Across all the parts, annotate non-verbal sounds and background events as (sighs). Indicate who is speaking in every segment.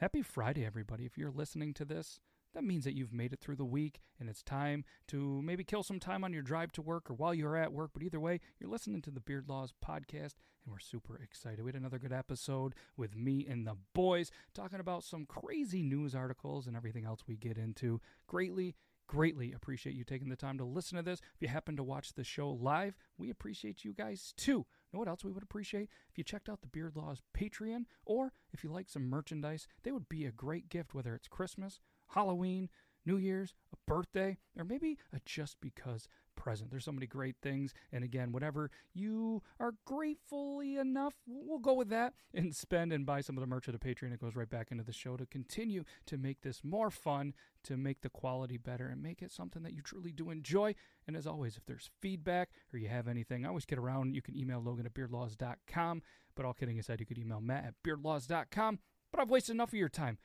Speaker 1: Happy Friday, everybody. If you're listening to this, that means that you've made it through the week and it's time to maybe kill some time on your drive to work or while you're at work. But either way, you're listening to the Beard Laws podcast and we're super excited. We had another good episode with me and the boys talking about some crazy news articles and everything else we get into. Greatly, greatly appreciate you taking the time to listen to this. If you happen to watch the show live, we appreciate you guys too. Know what else we would appreciate? If you checked out the Beard Laws Patreon, or if you like some merchandise, they would be a great gift, whether it's Christmas, Halloween, New Year's, a birthday, or maybe a just because present. There's so many great things. And again, whatever you are gratefully enough, we'll go with that (laughs) and spend and buy some of the merch at the Patreon. It goes right back into the show to continue to make this more fun, to make the quality better, and make it something that you truly do enjoy. And as always, if there's feedback or you have anything, I always get around. You can email Logan at beardlaws.com. But all kidding aside, you could email Matt at beardlaws.com. But I've wasted enough of your time.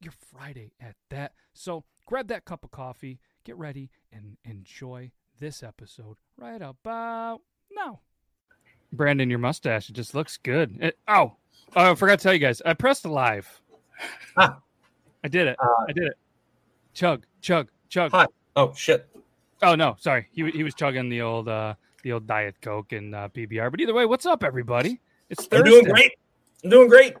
Speaker 1: Your Friday at that. So grab that cup of coffee, get ready, and enjoy this episode right about now. Brandon, your mustache, it just looks good. It, oh, oh, I forgot to tell you guys. I pressed live.
Speaker 2: Ah.
Speaker 1: I did it.
Speaker 2: Uh,
Speaker 1: I did it. Chug, chug, chug.
Speaker 2: Hi. Oh shit.
Speaker 1: Oh no, sorry. He he was chugging the old uh the old diet coke and uh, PBR. But either way, what's up, everybody? It's
Speaker 2: I'm doing great. I'm doing great.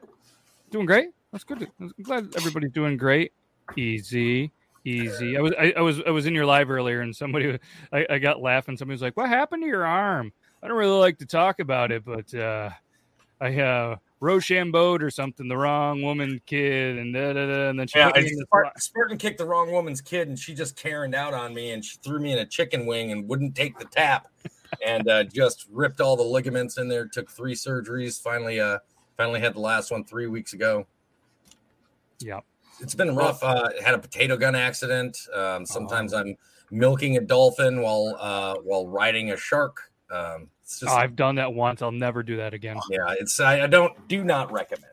Speaker 1: Doing great. That's good. I'm glad everybody's doing great. Easy, easy. I was I, I was I was in your live earlier, and somebody I, I got laughing. Somebody was like, "What happened to your arm?" I don't really like to talk about it, but uh, I uh, Rochambeau or something, the wrong woman kid, and da, da, da, and then she
Speaker 2: Yeah,
Speaker 1: me
Speaker 2: Spartan, kicked the wrong woman's kid, and she just Karened out on me, and she threw me in a chicken wing and wouldn't take the tap, and uh, just ripped all the ligaments in there. Took three surgeries. Finally, uh, finally had the last one three weeks ago.
Speaker 1: yeah.
Speaker 2: It's been rough. Uh, had a potato gun accident. Um, sometimes I'm milking a dolphin while uh, while riding a shark. Um, it's just
Speaker 1: Oh, I've done that once. I'll never do that again.
Speaker 2: yeah. It's I, I don't do not recommend.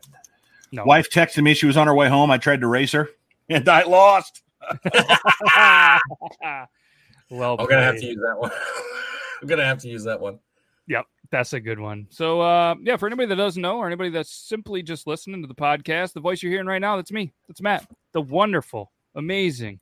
Speaker 1: No.
Speaker 3: Wife texted me. She was on her way home. I tried to race her, (laughs) and I lost. (laughs) (laughs)
Speaker 1: well,
Speaker 2: I'm gonna have to use that one. I'm gonna have to use that one.
Speaker 1: Yep, that's a good one. So, uh, yeah, for anybody that doesn't know, or anybody that's simply just listening to the podcast, the voice you're hearing right now, that's me. That's Matt. The wonderful, amazing,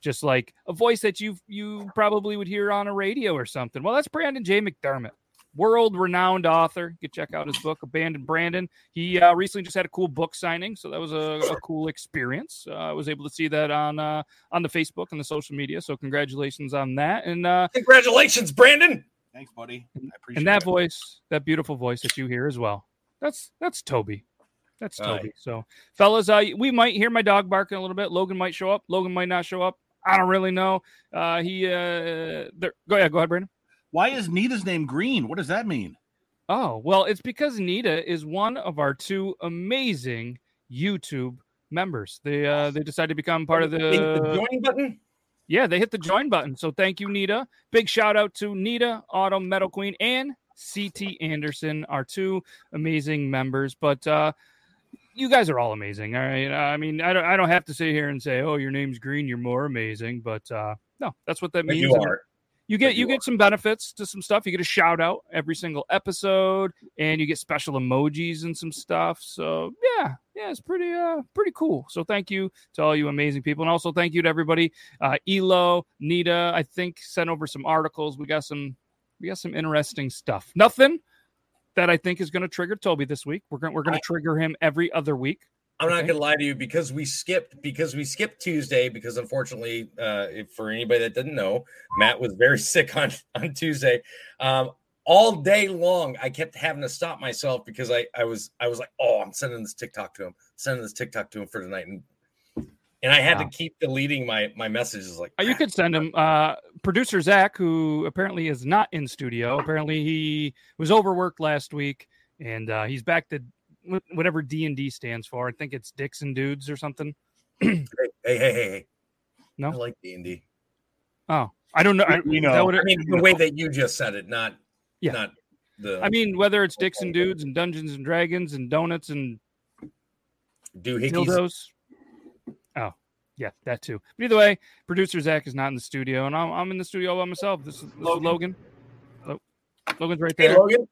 Speaker 1: just like a voice that you you probably would hear on a radio or something. Well, that's Brandon J. McDermott, world renowned author. You check out his book, Abandoned Brandon. He uh, recently just had a cool book signing, so that was a, a cool experience. Uh, I was able to see that on uh, on the Facebook and the social media. So, congratulations on that. And uh,
Speaker 2: Congratulations, Brandon.
Speaker 3: Thanks, buddy. I appreciate
Speaker 1: and that
Speaker 3: it.
Speaker 1: voice, that beautiful voice that you hear as well. That's that's Toby. That's
Speaker 2: All
Speaker 1: Toby.
Speaker 2: right.
Speaker 1: So, fellas, uh, we might hear my dog barking a little bit. Logan might show up. Logan might not show up. I don't really know. Uh, he uh, there. Go ahead. Go ahead, Brandon.
Speaker 3: Why is Nita's name green? What does that mean?
Speaker 1: Oh well, it's because Nita is one of our two amazing YouTube members. They uh, they decided to become part of the,
Speaker 2: the join button.
Speaker 1: Yeah, they hit the join button. So thank you, Nita. Big shout out to Nita, Autumn Metal Queen, and CT Anderson, our two amazing members. But uh, you guys are all amazing. All right. I mean, I don't, I don't have to sit here and say, oh, your name's Green, you're more amazing. But uh, no, that's what that means.
Speaker 2: you are.
Speaker 1: You get you
Speaker 2: you
Speaker 1: get some benefits to some stuff. You get a shout out every single episode, and you get special emojis and some stuff. So yeah, yeah, it's pretty uh pretty cool. So thank you to all you amazing people, and also thank you to everybody. Uh, Elo, Nita, I think sent over some articles. We got some we got some interesting stuff. Nothing that I think is going to trigger Toby this week. We're going we're going to trigger him every other week.
Speaker 2: I'm not gonna lie to you because we skipped because we skipped Tuesday because unfortunately, uh, if, for anybody that didn't know, Matt was very (laughs) sick on on Tuesday. Um, all day long, I kept having to stop myself because I I was I was like, oh, I'm sending this TikTok to him, sending this TikTok to him for tonight, and and I had
Speaker 1: Wow.
Speaker 2: to keep deleting my my messages. Like
Speaker 1: Uh, you could send him. Uh, producer Zach, who apparently is not in studio. Apparently, he was overworked last week, and uh, he's back to whatever D and D stands for. I think it's Dixon Dudes or something.
Speaker 2: hey, hey, hey, hey, hey.
Speaker 1: No?
Speaker 2: I like D and D.
Speaker 1: Oh, I don't know. I,
Speaker 3: We
Speaker 1: is that
Speaker 3: know.
Speaker 2: I mean, the way that you just said it, not
Speaker 1: Yeah.
Speaker 2: not the
Speaker 1: I mean, whether it's Dixon Dudes and Dungeons and Dragons and donuts and
Speaker 2: doohickeys.
Speaker 1: dildos. Oh, yeah, that too. But either way, producer Zach is not in the studio, and I'm, I'm in the studio by myself. This is, this is Logan. Logan's right
Speaker 2: Hey,
Speaker 1: there.
Speaker 2: Logan.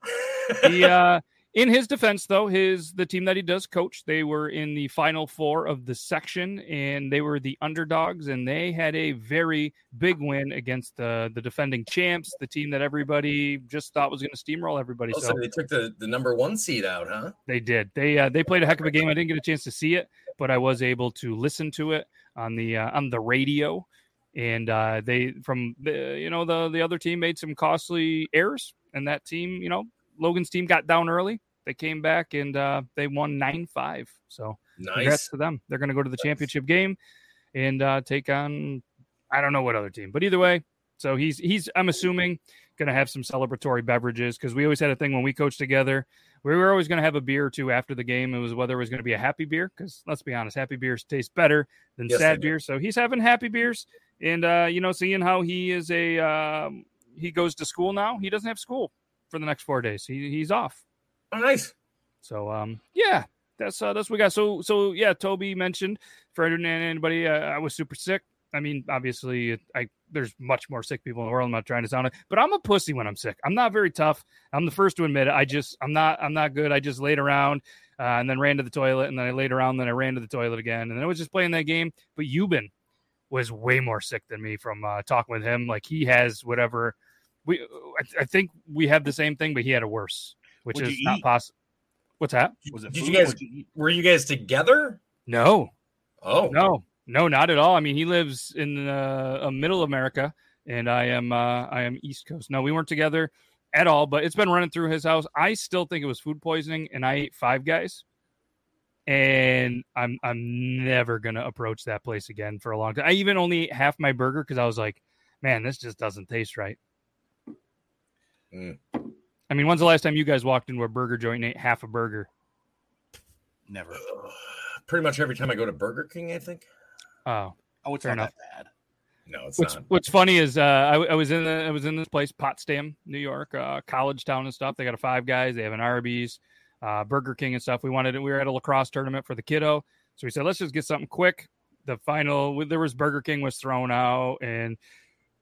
Speaker 1: he uh (laughs) in his defense though his the team that he does coach they were in the final four of the section and they were the underdogs and they had a very big win against the the defending champs the team that everybody just thought was going to steamroll everybody.
Speaker 2: Oh,
Speaker 1: so
Speaker 2: so they took the, the number one seed out, huh?
Speaker 1: they did. They uh, they played a heck of a game. I didn't get a chance to see it but i was able to listen to it on the uh, on the radio and uh they from the you know the the other team made some costly errors and that team you know logan's team got down early they came back and uh they won 9-5 so congrats
Speaker 2: Nice.
Speaker 1: to them they're going to go to the championship game and uh take on i don't know what other team but either way so he's he's i'm assuming going to have some celebratory beverages because we always had a thing when we coached together we were always going to have a beer or two after the game. It was whether it was going to be a happy beer because let's be honest, happy beers taste better than
Speaker 2: Yes,
Speaker 1: sad
Speaker 2: do.
Speaker 1: beers. So he's having happy beers, and uh, you know, seeing how he is a um, he goes to school now. He doesn't have school for the next four days. He, he's off.
Speaker 2: Oh, nice.
Speaker 1: So um, yeah, that's uh, that's what we got. So so yeah, Toby mentioned for anybody, uh, I was super sick. I mean, obviously, I there's much more sick people in the world. I'm not trying to sound it, but I'm a pussy when I'm sick. I'm not very tough. I'm the first to admit it. I just I'm not I'm not good. I just laid around uh, and then ran to the toilet, and then I laid around, then I ran to the toilet again, and then I was just playing that game. But Euban was way more sick than me from uh, talking with him. Like he has whatever we I, I think we have the same thing, but he had a worse, which
Speaker 3: What'd
Speaker 1: is not possible. What's that?
Speaker 3: Was it
Speaker 2: Did
Speaker 3: food?
Speaker 2: you guys
Speaker 3: What'd
Speaker 2: were you guys together?
Speaker 1: No,
Speaker 2: Oh,
Speaker 1: no, no, not at all. I mean, he lives in uh, uh, middle America, and I am uh, I am East Coast. No, we weren't together at all. But it's been running through his house. I still think it was food poisoning, and I ate Five Guys, and I'm I'm never gonna approach that place again for a long time. I even only ate half my burger because I was like, man, this just doesn't taste right.
Speaker 2: Mm.
Speaker 1: I mean, when's the last time you guys walked into a burger joint and ate half a burger?
Speaker 3: Never. (sighs)
Speaker 2: Pretty much every time I go to Burger King, I think.
Speaker 1: Oh,
Speaker 3: Oh, it's
Speaker 1: Fair
Speaker 3: not
Speaker 1: enough.
Speaker 3: that bad.
Speaker 2: No, it's
Speaker 1: What's
Speaker 2: not.
Speaker 1: What's funny is uh, I, I was in the I was in this place Potsdam, New York, uh, college town and stuff. They got a Five Guys, they have an Arby's, uh, Burger King and stuff. We wanted we were at a lacrosse tournament for the kiddo, so we said let's just get something quick. The final there was Burger King was thrown out, and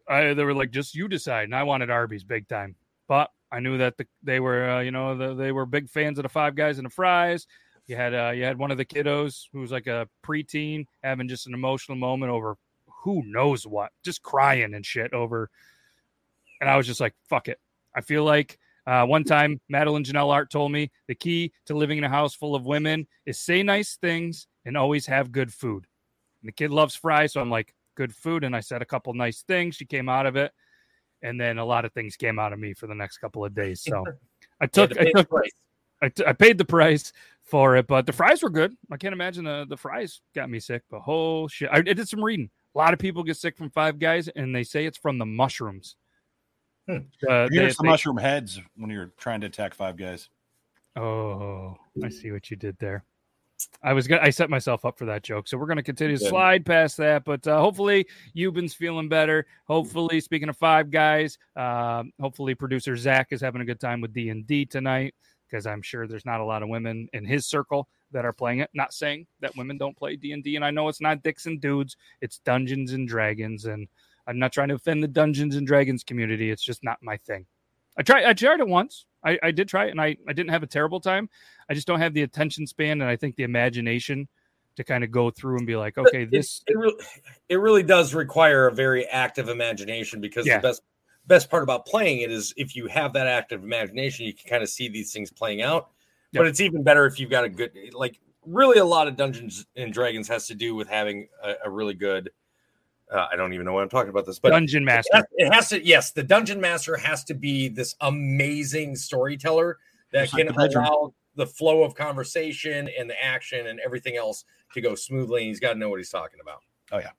Speaker 1: I, they were like just you decide. And I wanted Arby's big time, but I knew that the, they were uh, you know the, they were big fans of the Five Guys and the fries. You had uh, you had one of the kiddos who was like a preteen having just an emotional moment over who knows what, just crying and shit over. And I was just like, fuck it. I feel like uh, one time Madeline Janelle Art told me the key to living in a house full of women is say nice things and always have good food. And the kid loves fries, so I'm like, good food. And I said a couple nice things. She came out of it. And then a lot of things came out of me for the next couple of days. So (laughs) I took
Speaker 2: had to
Speaker 1: I took
Speaker 2: price.
Speaker 1: I, t- I paid the price for it, but the fries were good. I can't imagine the, the fries got me sick. But whole shit, I, I did some reading. A lot of people get sick from Five Guys, and they say it's from the mushrooms.
Speaker 2: Hmm.
Speaker 1: Uh,
Speaker 3: Here's
Speaker 1: they-
Speaker 3: the
Speaker 1: they-
Speaker 3: mushroom heads when you're trying to attack five guys.
Speaker 1: Oh, I see what you did there. I was gonna I set myself up for that joke. So we're gonna continue to slide past that. But uh, hopefully Euban's feeling better. Hopefully, speaking of five guys, um, hopefully producer Zach is having a good time with D and D tonight because I'm sure there's not a lot of women in his circle that are playing it. Not saying that women don't play D and D, and I know it's not dicks and dudes, it's Dungeons and Dragons, and I'm not trying to offend the Dungeons and Dragons community. It's just not my thing. I tried I tried it once. I, I did try it and I, I didn't have a terrible time. I just don't have the attention span and I think the imagination to kind of go through and be like, okay,
Speaker 2: It-
Speaker 1: this
Speaker 2: it, really, it really does require a very active imagination because
Speaker 1: Yeah.
Speaker 2: the best best part about playing it is if you have that active imagination, you can kind of see these things playing out.
Speaker 1: Yep.
Speaker 2: But it's even better if you've got a good like really a lot of Dungeons and Dragons has to do with having a, a really good. Uh, I don't even know what I'm talking about this, but
Speaker 1: dungeon
Speaker 2: it
Speaker 1: master.
Speaker 2: has, it has to. Yes, the dungeon master has to be this amazing storyteller that
Speaker 3: Just like
Speaker 2: can
Speaker 3: the
Speaker 2: allow the flow of conversation and the action and everything else to go smoothly. And he's got to know what he's talking about. Oh yeah.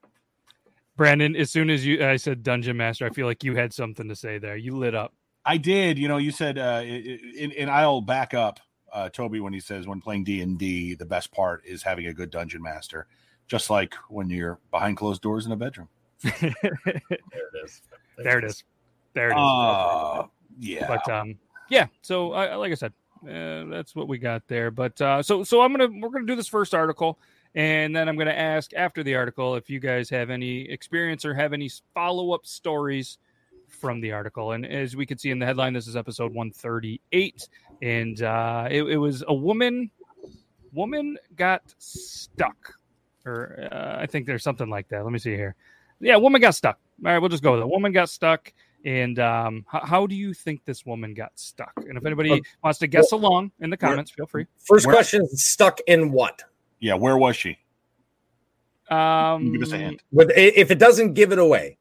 Speaker 1: Brandon, as soon as you I said dungeon master, I feel like you had something to say there. You lit up.
Speaker 3: I did. You know, you said, uh, and, and I'll back up uh, Toby when he says when playing D and D, the best part is having a good dungeon master, just like when you're behind closed doors in a bedroom. (laughs)
Speaker 1: there it is.
Speaker 2: There it is.
Speaker 1: it is. There it is.
Speaker 3: Uh, yeah.
Speaker 1: but um yeah so I like i said uh, that's what we got there but uh so so i'm gonna we're gonna do this first article and then i'm gonna ask after the article if you guys have any experience or have any follow-up stories from the article and as we can see in the headline this is episode 138 and uh it, it was a woman woman got stuck or uh, i think there's something like that let me see here yeah woman got stuck all right we'll just go with it woman got stuck and um, how, how do you think this woman got stuck? And if anybody
Speaker 2: Okay.
Speaker 1: wants to guess along in the comments, feel free.
Speaker 2: First
Speaker 3: Where-
Speaker 2: question stuck in what?
Speaker 3: yeah. Where was she?
Speaker 1: Um,
Speaker 3: Give us a hint.
Speaker 2: With, if it doesn't give it away,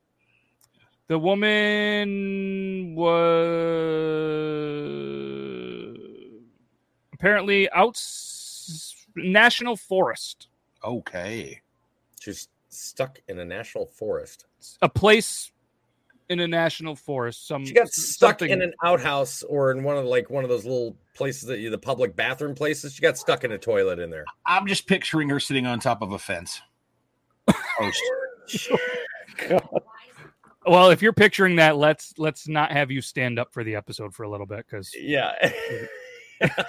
Speaker 1: The woman was apparently out national forest,
Speaker 3: Okay.
Speaker 2: she's stuck in a national forest.
Speaker 1: a place in a national forest. Some
Speaker 2: She got stuck
Speaker 1: something-
Speaker 2: in an outhouse or in one of like one of those little places that you the public bathroom places. She got stuck in a toilet in there.
Speaker 3: I'm just picturing her sitting on top of a fence. Oh, Post. (laughs)
Speaker 1: Well, if you're picturing that, let's let's not have you stand up for the episode for a little bit because
Speaker 2: Yeah. (laughs)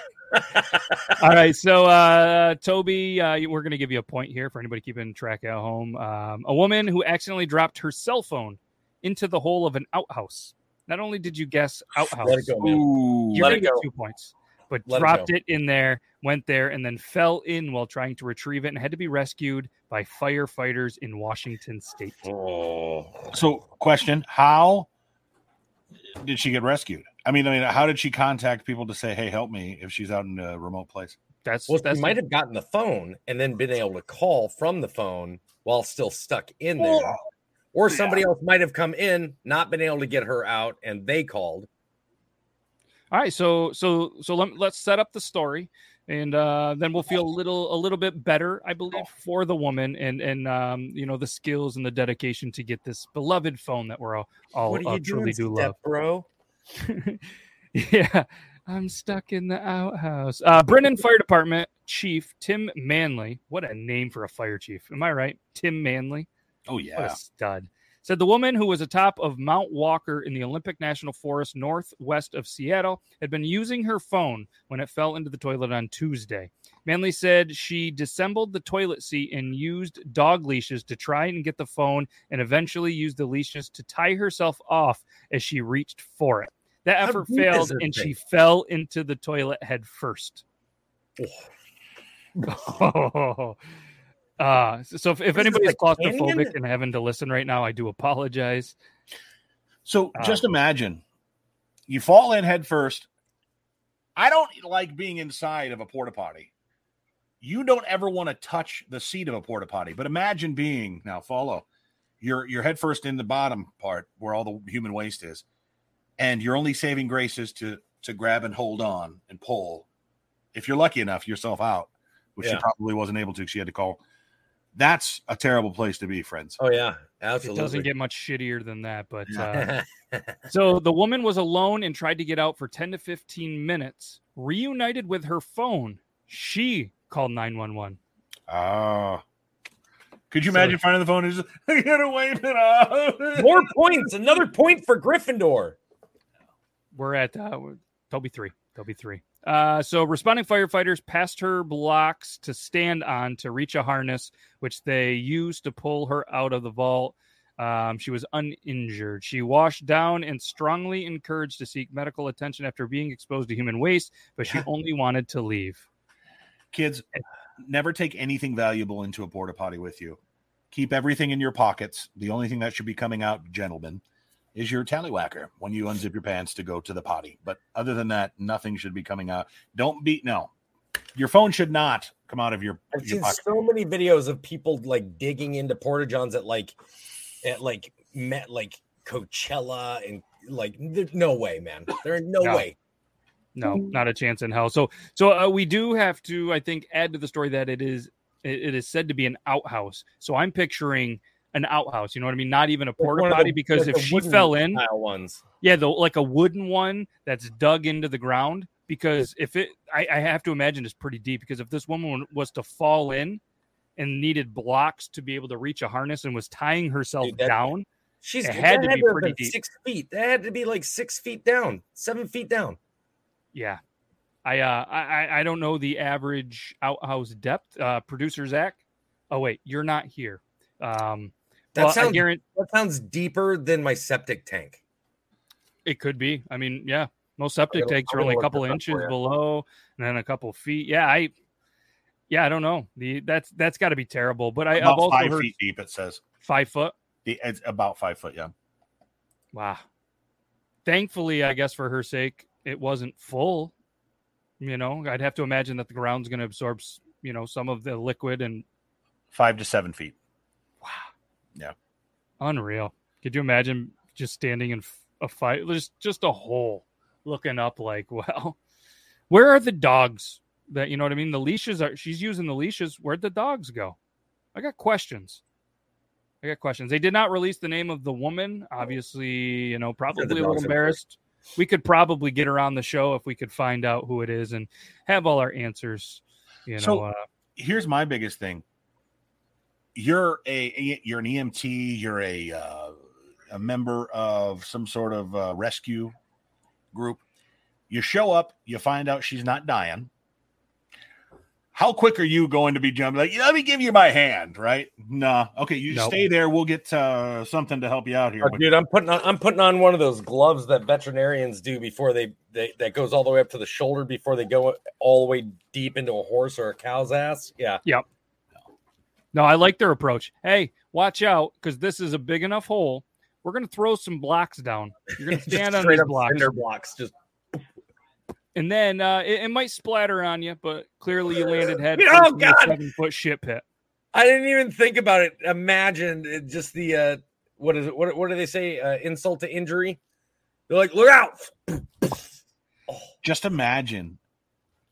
Speaker 1: All right, so uh, Toby, uh, we're going to give you a point here for anybody keeping track at home. Um, a woman who accidentally dropped her cell phone into the hole of an outhouse. Not only did you guess outhouse,
Speaker 2: Let it go, man.
Speaker 3: Ooh.
Speaker 1: you're going to get two points, but
Speaker 2: Let
Speaker 1: dropped
Speaker 2: go.
Speaker 1: it, in there, went there, and then fell in while trying to retrieve it, and had to be rescued by firefighters in Washington State.
Speaker 2: oh.
Speaker 3: So, question: How did she get rescued? I mean, I mean, how did she contact people to say, "Hey, help me"? If she's out in a remote place,
Speaker 1: That's
Speaker 2: Well,
Speaker 1: that's
Speaker 2: she might have gotten the phone and then been able to call from the phone while still stuck in there. Or somebody else might have come in, not been able to get her out, and they called.
Speaker 1: All right, so so so let, let's set up the story, and uh, then we'll feel a little a little bit better, I believe, for the woman, and and um, you know the skills and the dedication to get this beloved phone that we're all all
Speaker 2: what are
Speaker 1: uh,
Speaker 2: you
Speaker 1: truly
Speaker 2: doing,
Speaker 1: do love.
Speaker 2: bro? (laughs)
Speaker 1: yeah, I'm stuck in the outhouse. Uh, Brinnon Fire Department Chief Tim Manley. What a name for a fire chief. Am I right? Tim Manley.
Speaker 3: oh
Speaker 1: What
Speaker 3: yeah,
Speaker 1: a stud. Said the woman who was atop of Mount Walker in the Olympic National Forest northwest of Seattle had been using her phone when it fell into the toilet on Tuesday. Manley said she dissembled the toilet seat and used dog leashes to try and get the phone and eventually used the leashes to tie herself off as she reached for it. That effort failed and she fell into the toilet head first.
Speaker 2: Oh.
Speaker 1: Uh, (laughs) so if, if anybody's
Speaker 2: like
Speaker 1: claustrophobic and having to listen right now, I do apologize.
Speaker 3: So
Speaker 1: Uh,
Speaker 3: just imagine you fall in head first. I don't like being inside of a porta potty. You don't ever want to touch the seat of a porta potty, but imagine being now follow your your head first in the bottom part where all the human waste is, and your only saving grace is to to grab and hold on and pull. If you're lucky enough, yourself out, which she probably wasn't able to. She had to call. That's a terrible place to be, friends.
Speaker 2: Oh yeah, absolutely.
Speaker 1: It doesn't get much shittier than that, but uh, (laughs) so the woman was alone and tried to get out for 10 to 15 minutes. Reunited with her phone, she called 911.
Speaker 3: Oh. Could you imagine finding the phone and just (laughs) I gotta wipe it off?
Speaker 2: More points. Another point for Gryffindor.
Speaker 1: We're at uh, Toby three. Toby three. Uh, so responding firefighters passed her blocks to stand on to reach a harness, which they used to pull her out of the vault. Um, she was uninjured. She washed down and strongly encouraged to seek medical attention after being exposed to human waste, but she only wanted to leave.
Speaker 3: Kids, never take anything valuable into a porta potty with you. Keep everything in your pockets. The only thing that should be coming out, gentlemen, is your tallywhacker when you unzip your pants to go to the potty. But other than that, nothing should be coming out. Don't be no. Your phone should not come out of your.
Speaker 2: I've
Speaker 3: your
Speaker 2: seen
Speaker 3: pocket.
Speaker 2: so many videos of people like digging into porta johns at like at like met like Coachella and like there's no way, man. There's no,
Speaker 1: No.
Speaker 2: way.
Speaker 1: No, not a chance in hell. So, so uh, we do have to, I think, add to the story that it is it, it is said to be an outhouse. So I'm picturing an outhouse. You know what I mean? Not even a porta
Speaker 2: one
Speaker 1: potty
Speaker 2: the-
Speaker 1: because
Speaker 2: like
Speaker 1: if she fell in,
Speaker 2: ones.
Speaker 1: yeah, the like a wooden one that's dug into the ground. Because if it, I, I have to imagine it's pretty deep. Because if this woman was to fall in and needed blocks to be able to reach a harness and was tying herself
Speaker 2: Dude,
Speaker 1: down,
Speaker 2: She's
Speaker 1: It
Speaker 2: that
Speaker 1: had to be
Speaker 2: have
Speaker 1: pretty deep.
Speaker 2: six feet. That had to be like six feet down, seven feet down.
Speaker 1: Yeah. I uh I I- I don't know the average outhouse depth. Uh producer Zach. Oh wait, you're not here. Um
Speaker 2: That
Speaker 1: well,
Speaker 2: sounds
Speaker 1: guarantee
Speaker 2: that sounds deeper than my septic tank.
Speaker 1: it could be. I mean, yeah. Most septic
Speaker 2: gonna-
Speaker 1: tanks are only a couple inches below and then a couple feet. Yeah, I yeah, I don't know. The that's that's gotta be terrible. But I, I've also
Speaker 3: five
Speaker 1: heard
Speaker 3: feet deep. It says
Speaker 1: five foot.
Speaker 3: The- it's about five foot. Yeah.
Speaker 1: Wow. Thankfully, I guess for her sake, it wasn't full. You know, I'd have to imagine that the ground's gonna absorb you know, some of the liquid and
Speaker 3: Five to seven feet. Wow. Yeah.
Speaker 1: Unreal. Could you imagine just standing in a fight, just just a hole, looking up like, (laughs) well, where are the dogs? That you know what I mean? The leashes are. She's using the leashes. Where'd the dogs go? I got questions. I got questions. They did not release the name of the woman. Obviously, you know, probably a little embarrassed. We could probably get her on the show if we could find out who it is and have all our answers. You know,
Speaker 3: So-
Speaker 1: uh,
Speaker 3: Here's my biggest thing. You're a you're an EMT. You're a uh, a member of some sort of uh, rescue group. You show up. You find out she's not dying. How quick are you going to be jumping? Like, let me give you my hand, right? Nah. Okay, you
Speaker 1: Nope.
Speaker 3: stay there. We'll get uh, something to help you out here.
Speaker 2: Oh, dude, I'm putting on I'm putting on one of those gloves that veterinarians do before they, they that goes all the way up to the shoulder before they go all the way deep into a horse or a cow's ass. Yeah. Yep.
Speaker 1: No, I like their approach. Hey, watch out because this is a big enough hole. We're going to throw some blocks down. You're going (laughs) to stand on
Speaker 2: straight
Speaker 1: these blocks,
Speaker 2: cinder blocks. Just
Speaker 1: and then uh, it, it might splatter on you, but clearly you landed head (laughs)
Speaker 2: Oh,
Speaker 1: first in a
Speaker 2: God.
Speaker 1: seven foot shit pit.
Speaker 2: I didn't even think about it. Imagine it- just the uh what is it? What what do they say? Uh, insult to injury. They're like, look out! (clears throat)
Speaker 3: just imagine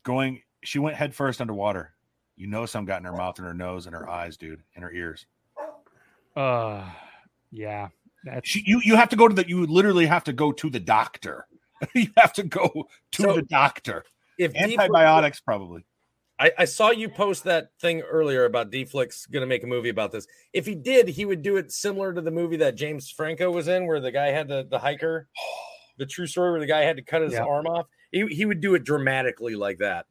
Speaker 3: going she went head first underwater you know some got in her mouth and her nose and her eyes dude and her ears
Speaker 1: Uh, yeah, that's
Speaker 3: she, you you have to go to the you literally have to go to the doctor (laughs) you have to go to
Speaker 2: So,
Speaker 3: the doctor
Speaker 2: If D-
Speaker 3: antibiotics probably
Speaker 2: I, I saw you post that thing earlier about D-Flix going to make a movie about this. If he did, he would do it similar to the movie that James Franco was in, where the guy had the the hiker, (sighs) the true story where the guy had to cut his
Speaker 1: Yeah.
Speaker 2: arm off. He, he would do it dramatically like that.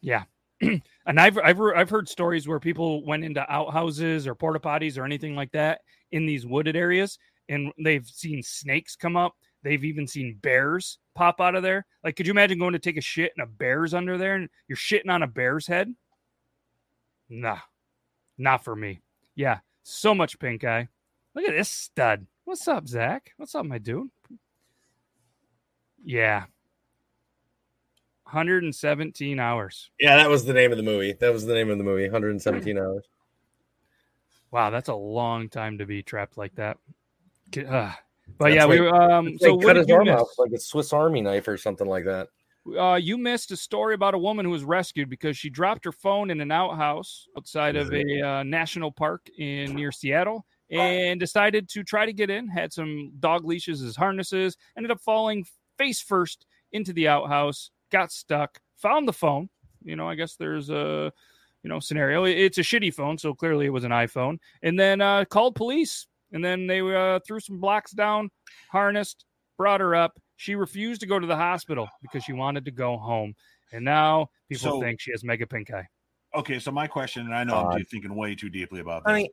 Speaker 1: yeah. (clears throat) and I've I've I've heard stories where people went into outhouses or porta potties or anything like that in these wooded areas, and they've seen snakes come up. They've even seen bears pop out of there. Like, could you imagine going to take a shit and a bear's under there and you're shitting on a bear's head? Nah, not for me. Yeah, so much pink eye. Look at this stud. What's up, Zach? What's up, my dude? Yeah. 117 hours.
Speaker 2: Yeah, that was the name of the movie. That was the name of the movie. 117 hours.
Speaker 1: Wow, that's a long time to be trapped like that. Uh, but
Speaker 2: That's
Speaker 1: yeah, we
Speaker 2: like-
Speaker 1: um. So what
Speaker 2: cut his arm
Speaker 1: miss?
Speaker 2: off like a Swiss Army knife or something like that.
Speaker 1: Uh, you missed a story about a woman who was rescued because she dropped her phone in an outhouse outside of a uh, national park in near Seattle and decided to try to get in. Had some dog leashes as harnesses. Ended up falling face first into the outhouse. Got stuck. Found the phone. you know, I guess there's a you know scenario. It's a shitty phone, so clearly it was an iPhone. And then uh, called police, and then they uh, threw some blocks down, harnessed, brought her up. She refused to go to the hospital because she wanted to go home. And now people
Speaker 3: So-
Speaker 1: think she has mega pink eye.
Speaker 3: Okay, so my question, and I know
Speaker 2: God.
Speaker 3: I'm thinking way too deeply about
Speaker 2: I
Speaker 3: this.
Speaker 2: mean,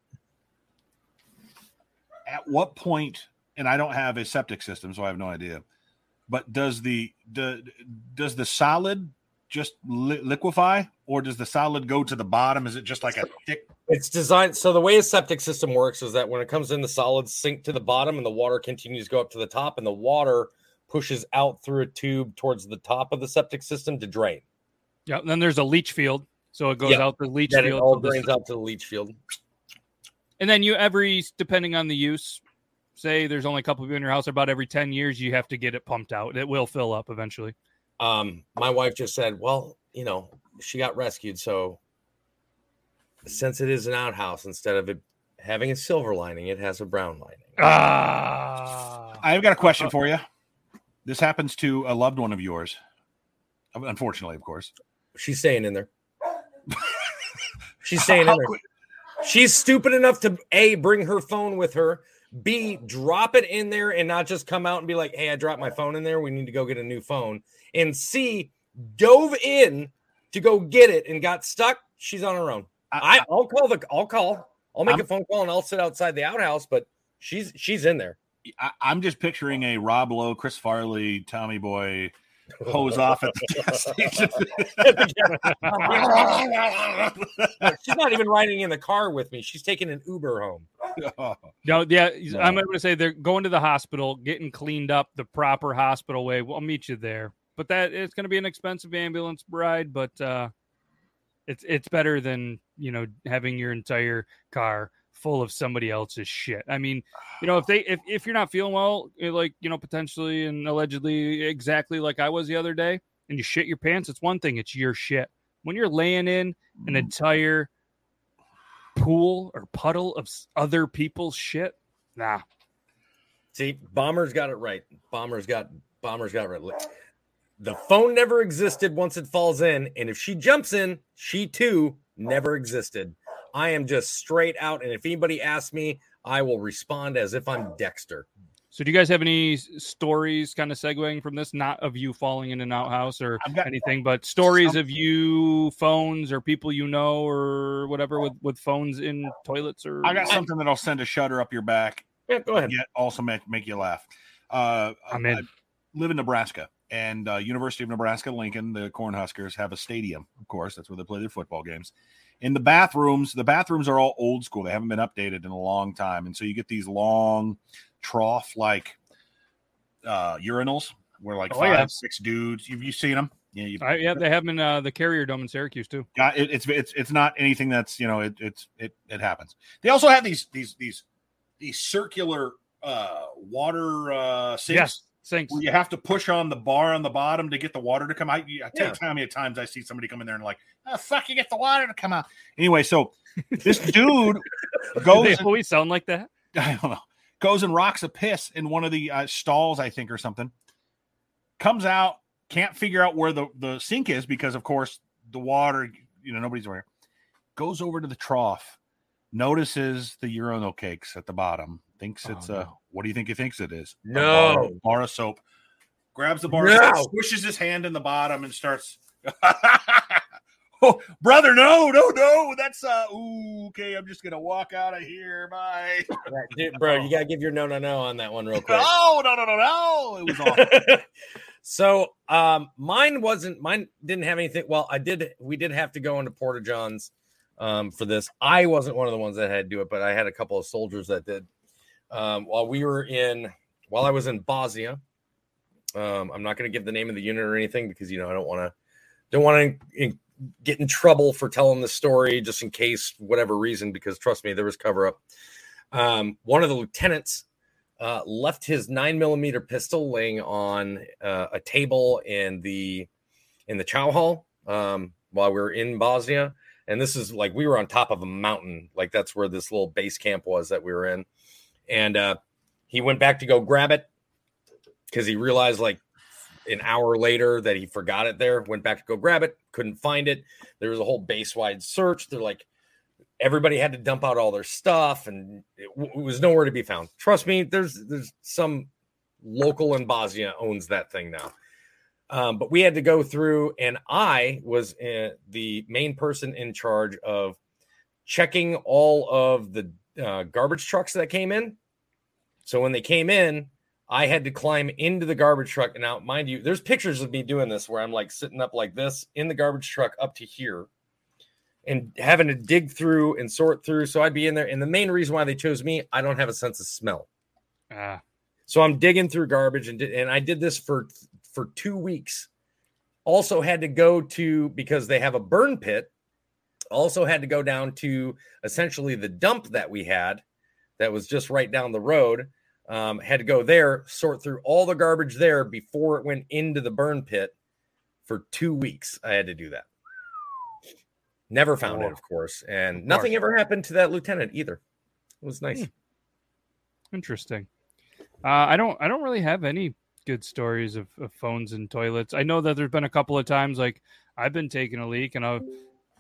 Speaker 3: At what point, and I don't have a septic system, so I have no idea. But does the the does the solid just li- liquefy, or does the solid go to the bottom? Is it just like a thick?
Speaker 2: it's designed so the way a septic system works is that when it comes in, the solids sink to the bottom and the water continues to go up to the top, and the water pushes out through a tube towards the top of the septic system to drain.
Speaker 1: Yeah. And then there's a leach field, so it goes
Speaker 2: Yeah.
Speaker 1: out the leach
Speaker 2: Then it all drains out to the leach field.
Speaker 1: And then you every depending on the use, say there's only a couple of you in your house, about every ten years you have to get it pumped out. It will fill up eventually.
Speaker 2: Um, my wife just said, "Well, you know, she got rescued, so since it is an outhouse, instead of it having a silver lining, it has a brown lining."
Speaker 1: Ah.
Speaker 3: I've got a question for you. This happens to a loved one of yours, unfortunately, of course.
Speaker 2: She's staying in there. (laughs) She's staying in there.
Speaker 3: quick-
Speaker 2: She's stupid enough to a bring her phone with her, b drop it in there and not just come out and be like, "Hey, I dropped my phone in there. We need to go get a new phone." And c dove in to go get it and got stuck. She's on her own. I, I'll call the. I'll call. I'll make
Speaker 3: I'm-
Speaker 2: a phone call and I'll sit outside the outhouse. But she's she's in there.
Speaker 3: I, I'm just picturing a Rob Lowe, Chris Farley, Tommy Boy hose off at the gas (laughs) station. (laughs)
Speaker 2: she's not even riding in the car with me. She's taking an Uber home. (laughs)
Speaker 1: No, yeah,
Speaker 3: No.
Speaker 1: I'm going to say they're going to the hospital, getting cleaned up the proper hospital way. We'll meet you there. But that it's going to be an expensive ambulance ride, but uh, it's it's better than you know having your entire car full of somebody else's shit. I mean, you know, if they if if you're not feeling well, eh, like you know, potentially and allegedly exactly like I was the other day, and you shit your pants, it's one thing. It's your shit. When you're laying in an entire pool or puddle of other people's shit, nah.
Speaker 2: See, Bomber's got it right. Bomber's got Bomber's got it right. The phone never existed once it falls in, and if she jumps in, she too never existed. I am just straight out, and if anybody asks me, I will respond as if I'm Dexter.
Speaker 1: So, do you guys have any stories kind of segueing from this? Not of you falling in an outhouse or anything, but stories of you phones or people you know or whatever with, with phones in toilets or.
Speaker 3: I got something that I'll send a shudder up your back,
Speaker 2: Yeah, go ahead.
Speaker 3: yet also make, make you laugh. Uh,
Speaker 1: I'm in.
Speaker 3: I live in Nebraska, and uh, University of Nebraska Lincoln, the Cornhuskers, have a stadium. Of course, that's where they play their football games. In the bathrooms, the bathrooms are all old school. They haven't been updated in a long time, and so you get these long trough-like uh, urinals where like
Speaker 1: Oh,
Speaker 3: five,
Speaker 1: yeah.
Speaker 3: six dudes. You've you seen them? Yeah, you've
Speaker 1: I, yeah, they have them in uh, the Carrier Dome in Syracuse too.
Speaker 3: got it, it's it's it's not anything that's you know it it's it it happens. They also have these these these these circular uh water uh sinks
Speaker 1: Yes, sinks.
Speaker 3: where you have to push on the bar on the bottom to get the water to come out. I tell
Speaker 2: Yeah.
Speaker 3: you how many times I see somebody come in there and like, oh fuck, you get the water to come out. Anyway, so (laughs) this dude
Speaker 1: Do
Speaker 3: goes
Speaker 1: they
Speaker 3: and,
Speaker 1: always sound like that? (laughs)
Speaker 3: I don't know, goes and rocks a piss in one of the uh, stalls, I think, or something. Comes out, can't figure out where the, the sink is because, of course, the water, you know, nobody's aware. Goes over to the trough, notices the urinal cakes at the bottom, thinks
Speaker 1: Oh,
Speaker 3: it's a,
Speaker 1: no.
Speaker 3: What do you think he thinks it is? A
Speaker 2: No.
Speaker 3: bar, bar of soap. Grabs the bar,
Speaker 2: No.
Speaker 3: soap, squishes his hand in the bottom, and starts. (laughs) oh, brother, no, no, no. That's uh, ooh, okay. I'm just gonna walk out of here. Bye. (laughs)
Speaker 2: Dude, bro, you gotta give your no no no on that one real quick.
Speaker 3: No, no, no, no, no. It was awful. (laughs)
Speaker 2: so um mine wasn't mine didn't have anything well i did we did have to go into porta johns um for this i wasn't one of the ones that had to do it but i had a couple of soldiers that did um while we were in while i was in bosnia um i'm not going to give the name of the unit or anything because you know i don't want to don't want to get in trouble for telling the story just in case whatever reason because trust me there was cover up um one of the lieutenants uh, left his nine millimeter pistol laying on uh, a table in the in the chow hall um, while we were in Bosnia. And this is like we were on top of a mountain, like that's where this little base camp was that we were in. And uh, he went back to go grab it because he realized like an hour later that he forgot it there. Went back to go grab it, couldn't find it. There was a whole base wide search. They're like, everybody had to dump out all their stuff, and it, w- was nowhere to be found. Trust me, there's there's some local in Bosnia owns that thing now. Um, but we had to go through, and I was uh, the main person in charge of checking all of the uh, garbage trucks that came in. So when they came in, I had to climb into the garbage truck. And now, mind you, there's pictures of me doing this where I'm like sitting up like this in the garbage truck up to here and having to dig through and sort through. So I'd be in there. And the main reason why they chose me, I don't have a sense of smell.
Speaker 1: Ah,
Speaker 2: So I'm digging through garbage and did, and I did this for for 2 weeks. Also had to go to because they have a burn pit. Also had to go down to essentially the dump that we had that was just right down the road. Um, had to go there, sort through all the garbage there before it went into the burn pit for 2 weeks. I had to do that. Never found it,
Speaker 1: Oh.
Speaker 2: of course, and
Speaker 1: Of
Speaker 2: nothing ever happened to that lieutenant either. It was nice.
Speaker 1: Hmm. Interesting. Uh, I don't. I don't really have any good stories of, of phones and toilets. I know that there's been a couple of times like I've been taking a leak and I'll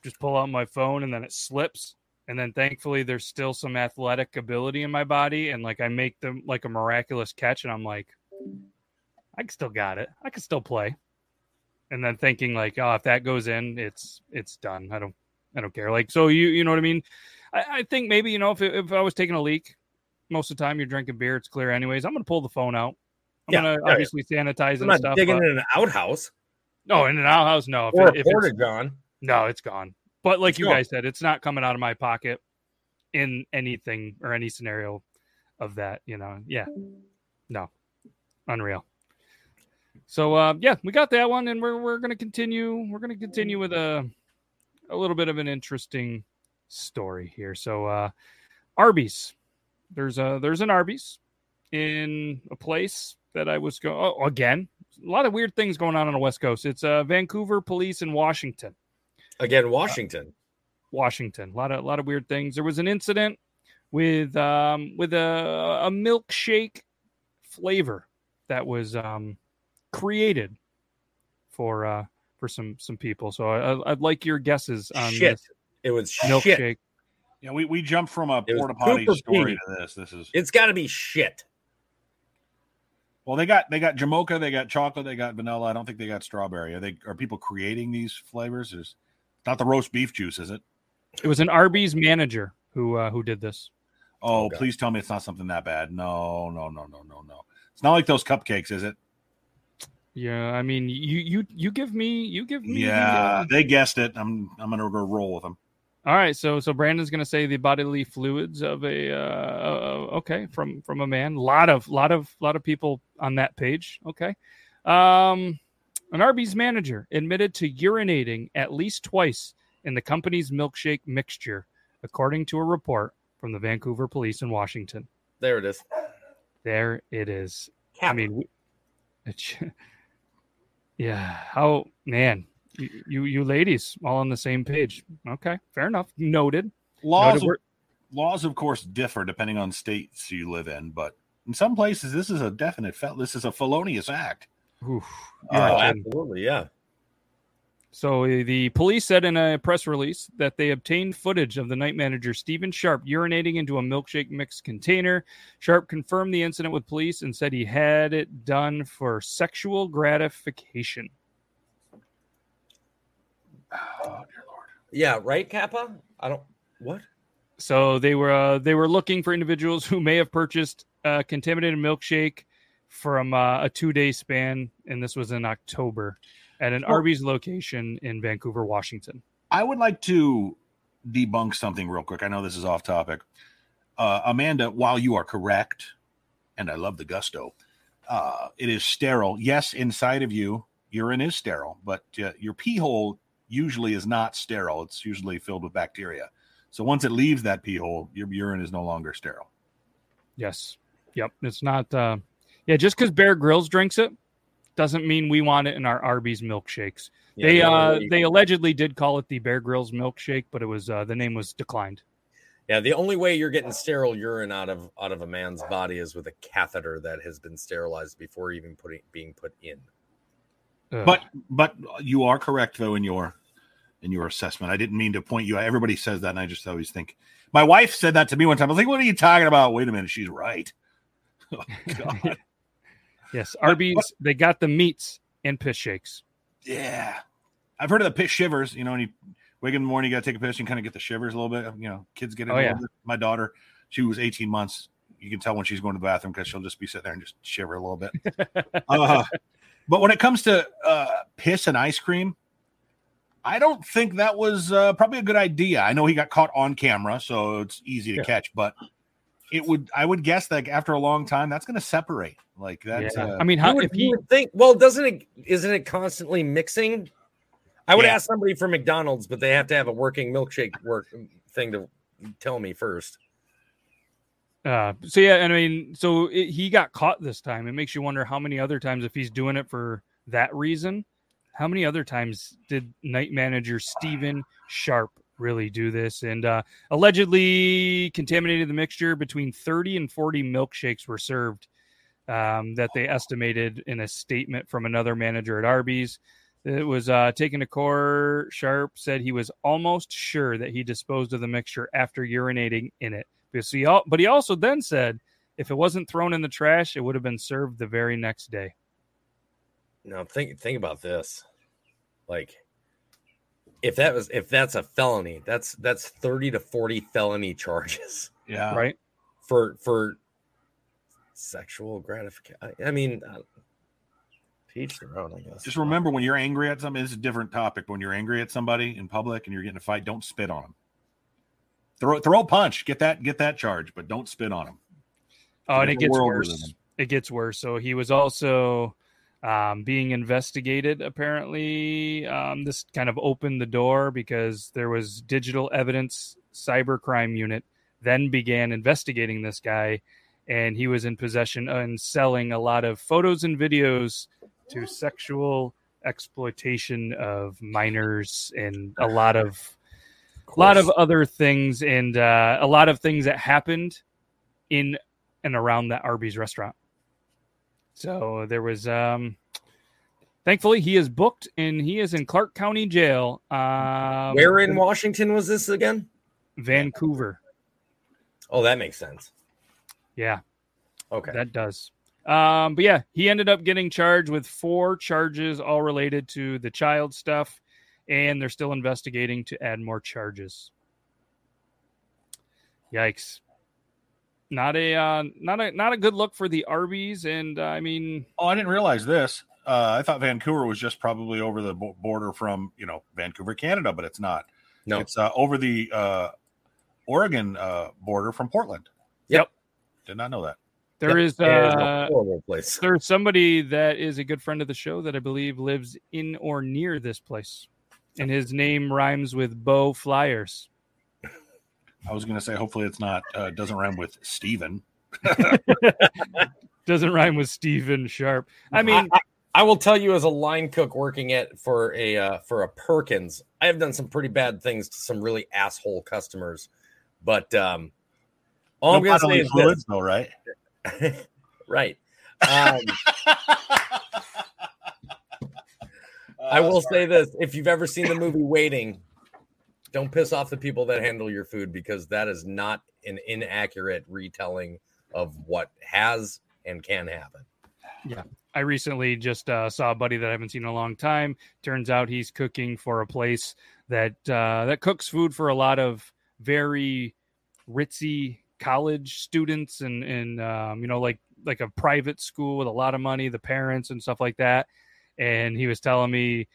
Speaker 1: just pull out my phone and then it slips, and then thankfully there's still some athletic ability in my body and like I make them like a miraculous catch and I'm like, I still got it. I can still play. And then thinking like, oh, if that goes in, it's it's done. I don't I don't care. Like so you you know what I mean. I, I think maybe you know if if I was taking a leak, most of the time you're drinking beer, it's clear anyways. I'm gonna pull the phone out. I'm
Speaker 2: Yeah,
Speaker 1: gonna obviously sanitize
Speaker 2: I'm
Speaker 1: and
Speaker 2: not
Speaker 1: stuff.
Speaker 2: digging
Speaker 1: but-
Speaker 2: in an outhouse
Speaker 1: no, in an outhouse, no. If,
Speaker 2: or
Speaker 1: it-
Speaker 2: a
Speaker 1: if it's,
Speaker 2: porta john.
Speaker 1: No, it's gone. But like
Speaker 2: It's
Speaker 1: you
Speaker 2: gone.
Speaker 1: guys said, it's not coming out of my pocket in anything or any scenario of that. You know, yeah, no, unreal. So uh, yeah, we got that one, and we're we're gonna continue. We're gonna continue with a a little bit of an interesting story here. So uh, Arby's, there's a there's an Arby's in a place that I was going. Oh, again, a lot of weird things going on on the West Coast. It's uh, Vancouver police in Washington.
Speaker 2: Again, Washington.
Speaker 1: Washington. A lot of a lot of weird things. There was an incident with um with a a milkshake flavor that was um created for uh for some some people. So I, I'd like your guesses on
Speaker 2: shit.
Speaker 1: this
Speaker 2: It was shit.
Speaker 1: milkshake.
Speaker 3: Yeah, we, we jumped from a
Speaker 2: It was
Speaker 3: porta potty story
Speaker 2: Pete.
Speaker 3: to this. This is
Speaker 2: It's got to be shit.
Speaker 3: well, they got they got Jamocha, they got chocolate, they got vanilla. I don't think they got strawberry. Are they are people creating these flavors? Is not the roast beef juice, is it?
Speaker 1: It was an Arby's manager who uh, who did this.
Speaker 3: Oh,
Speaker 2: Okay.
Speaker 3: please tell me it's not something that bad. No, no, no, no, no, no. It's not like those cupcakes, is it?
Speaker 1: Yeah, I mean, you you you give me you give me. the,
Speaker 3: Yeah,
Speaker 1: uh,
Speaker 3: they guessed it. I'm I'm gonna go roll with them.
Speaker 1: All right, so so Brandon's gonna say the bodily fluids of a uh, uh, okay from from a man. Lot of lot of lot of people on that page. Okay, um, an Arby's manager admitted to urinating at least twice in the company's milkshake mixture, according to a report from the Vancouver Police in Washington.
Speaker 2: There it is.
Speaker 1: There it is. I mean, we- it's, (laughs) yeah. How man, you, you you ladies all on the same page. Okay, fair enough. Noted.
Speaker 3: Laws
Speaker 1: Noted
Speaker 3: of, laws, of course, differ depending on states you live in, but in some places, this is a definite. Fel- this is a felonious act.
Speaker 1: Oof.
Speaker 2: oh,
Speaker 1: Yeah,
Speaker 2: absolutely. Yeah.
Speaker 1: So uh, the police said in a press release that they obtained footage of the night manager Stephen Sharp urinating into a milkshake mix container. Sharp confirmed the incident with police and said he had it done for sexual gratification. Oh, dear lord.
Speaker 2: yeah. Right, Kappa? I don't. What?
Speaker 1: So they were uh, they were looking for individuals who may have purchased uh, contaminated milkshake from uh, a two day span, and this was in October at an
Speaker 3: Well-
Speaker 1: Arby's location in Vancouver, Washington.
Speaker 3: I would like to debunk something real quick. I know this is off topic. Uh, Amanda, while you are correct, and I love the gusto, uh, it is sterile. Yes, inside of you, urine is sterile, but uh, your pee hole usually is not sterile. It's usually filled with bacteria. So once it leaves that pee hole, your urine is no longer sterile.
Speaker 1: Yes. Yep. It's not. Yeah. Just because Bear Grylls drinks it doesn't mean we want it in our Arby's milkshakes.
Speaker 2: Yeah,
Speaker 1: they
Speaker 2: the
Speaker 1: uh
Speaker 2: only-
Speaker 1: they allegedly did call it the Bear Grylls milkshake, but it was uh, the name was declined.
Speaker 2: Yeah, the only way you're getting sterile urine out of out of a man's body is with a catheter that has been sterilized before even putting being put in.
Speaker 1: Ugh.
Speaker 3: But but you are correct though in your in your assessment. I didn't mean to point you. Everybody says that, and I just always think. My wife said that to me one time. I was like, "What are you talking about?" Wait a minute, she's right. (laughs) Oh, God. (laughs)
Speaker 1: yes, Arby's they got the meats and piss shakes.
Speaker 3: yeah, I've heard of the piss shivers. You know, when you wake up in the morning, you got to take a piss and kind of get the shivers a little bit. You know, kids get it.
Speaker 1: Oh, yeah.
Speaker 3: My daughter, she was 18 months. You can tell when she's going to the bathroom because she'll just be sitting there and just shiver a little bit. (laughs) uh, but when it comes to uh, piss and ice cream, I don't think that was uh, probably a good idea. I know he got caught on camera, so it's easy to
Speaker 1: Yeah.
Speaker 3: catch, but it would, I would guess that after a long time, that's going to separate. Like that's,
Speaker 1: Yeah.
Speaker 3: uh,
Speaker 1: I mean,
Speaker 2: You
Speaker 1: how
Speaker 2: would,
Speaker 1: if
Speaker 2: you would think, well, doesn't it? Isn't it constantly mixing? I would
Speaker 3: Yeah.
Speaker 2: ask somebody from McDonald's, but they have to have a working milkshake work thing to tell me first.
Speaker 1: Uh, so yeah, and I mean, so it, he got caught this time. It makes you wonder how many other times, if he's doing it for that reason, how many other times did night manager Steven Sharp really do this? And uh, allegedly contaminated the mixture. Between thirty and forty milkshakes were served. Um, that they estimated in a statement from another manager at Arby's. It was uh, taken to court. Sharp said he was almost sure that he disposed of the mixture after urinating in it. He, but he also then said if it wasn't thrown in the trash, it would have been served the very next day.
Speaker 2: Now think think about this. Like if that was if that's a felony, that's that's 30 to 40 felony charges
Speaker 3: yeah.
Speaker 1: right?
Speaker 2: for for sexual gratification. I mean, uh, teach their own, I guess.
Speaker 3: Just remember when you're angry at somebody, it's a different topic. But when you're angry at somebody in public and you're getting a fight, don't spit on them. Throw throw a punch, get that get that charge, but don't spit on them.
Speaker 1: Oh, and it gets
Speaker 3: world we live
Speaker 1: worse. It gets worse. So he was also um, being investigated. Apparently, um, this kind of opened the door because there was digital evidence cybercrime unit then began investigating this guy, and he was in possession and selling a lot of photos and videos to sexual exploitation of minors and a lot of a lot of other things and uh, a lot of things that happened in and around that Arby's restaurant. So there was um thankfully he is booked and he is in Clark County jail. Um
Speaker 2: Where in Washington was this again?
Speaker 1: Vancouver.
Speaker 2: Oh, that makes sense.
Speaker 1: Yeah,
Speaker 2: Okay.
Speaker 1: that does. Um but yeah, he ended up getting charged with four charges all related to the child stuff and they're still investigating to add more charges. Yikes. Not a uh, not a not a good look for the Arby's and uh, I mean
Speaker 3: Oh, I didn't realize this. Uh, I thought Vancouver was just probably over the border from you know Vancouver, Canada, but it's not.
Speaker 2: no.
Speaker 3: It's uh, over the uh, Oregon uh, border from Portland.
Speaker 2: Yep.
Speaker 3: Did not know that.
Speaker 1: there
Speaker 2: Yep.
Speaker 1: is
Speaker 2: Yeah, a
Speaker 1: uh
Speaker 2: horrible place.
Speaker 1: there's somebody that is a good friend of the show that I believe lives in or near this place. And his name rhymes with Bo Flyers.
Speaker 3: I was going to say, hopefully, it's not uh, doesn't rhyme with Steven. (laughs)
Speaker 1: Doesn't rhyme with Steven Sharp. I mean,
Speaker 2: I, I will tell you, as a line cook working at for a uh, for a Perkins, I have done some pretty bad things to some really asshole customers. But um, all I'm gonna say is
Speaker 3: fluids,
Speaker 2: this,
Speaker 3: though, right? (laughs)
Speaker 2: right? Um, (laughs) I will say this: if you've ever seen the movie Waiting, don't piss off the people that handle your food because that is not an inaccurate retelling of what has and can happen. Yeah.
Speaker 1: I recently just uh, saw a buddy that I haven't seen in a long time. Turns out he's cooking for a place that uh, that cooks food for a lot of very ritzy college students and and um, you know like like a private school with a lot of money, the parents and stuff like that. And he was telling me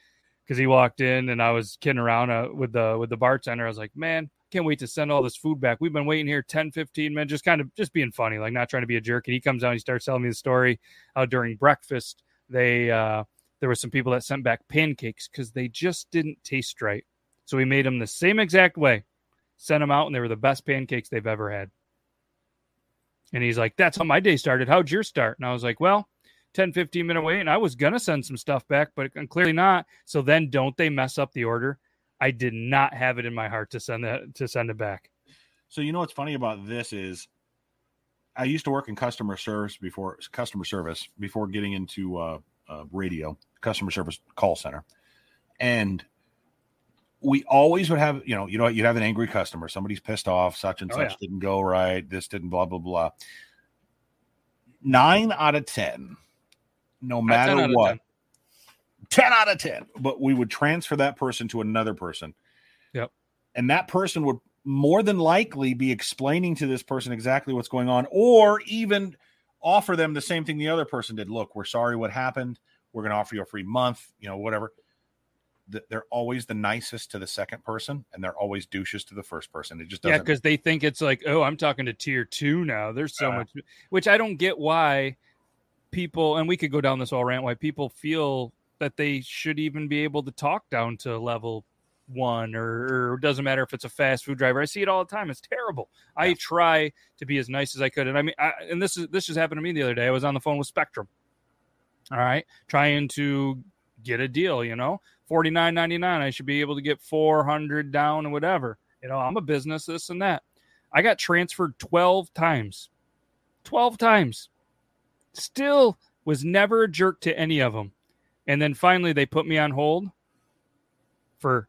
Speaker 1: because he walked in and I was kidding around uh, with the with the bartender. I was like, man, can't wait to send all this food back. We've been waiting here 10, 15 minutes, just kind of just being funny, like not trying to be a jerk. And he comes out and he starts telling me the story during breakfast they uh there were some people that sent back pancakes because they just didn't taste right. So we made them the same exact way, sent them out, and they were the best pancakes they've ever had. And he's like, That's how my day started. How'd your start? And I was like, Well, 10, 15 minute wait. And I was going to send some stuff back, but clearly not. So then don't they mess up the order? I did not have it in my heart to send that to send it back.
Speaker 3: So you know what's funny about this is I used to work in customer service before customer service before getting into uh, uh, radio customer service call center, and we always would have you know you know you'd have an angry customer, somebody's pissed off, such and
Speaker 1: Oh,
Speaker 3: such
Speaker 1: yeah.
Speaker 3: didn't go right, this didn't blah blah blah. Nine out of ten, no
Speaker 1: Not 10
Speaker 3: matter what,
Speaker 1: 10.
Speaker 3: 10 out of 10 but we would transfer that person to another person
Speaker 1: Yep.
Speaker 3: and that person would more than likely be explaining to this person exactly what's going on or even offer them the same thing the other person did look we're sorry what happened we're going to offer you a free month you know whatever they're always the nicest to the second person and they're always douches to the first person it just
Speaker 1: Yeah,
Speaker 3: doesn't
Speaker 1: because they think it's like, oh, I'm talking to tier two now. There's so
Speaker 3: Yeah.
Speaker 1: much, which I don't get why people, and we could go down this all rant, why people feel that they should even be able to talk down to level one or, or it doesn't matter if it's a fast food driver. I see it all the time. It's terrible. I try to be as nice as I could. And I mean, I, and this is, this just happened to me the other day. I was on the phone with Spectrum. All right. Trying to get a deal, you know, forty nine ninety nine. I should be able to get 400 down and whatever. You know, I'm a business, this and that. I got transferred 12 times. 12 times. Still was never a jerk to any of them. And then finally they put me on hold for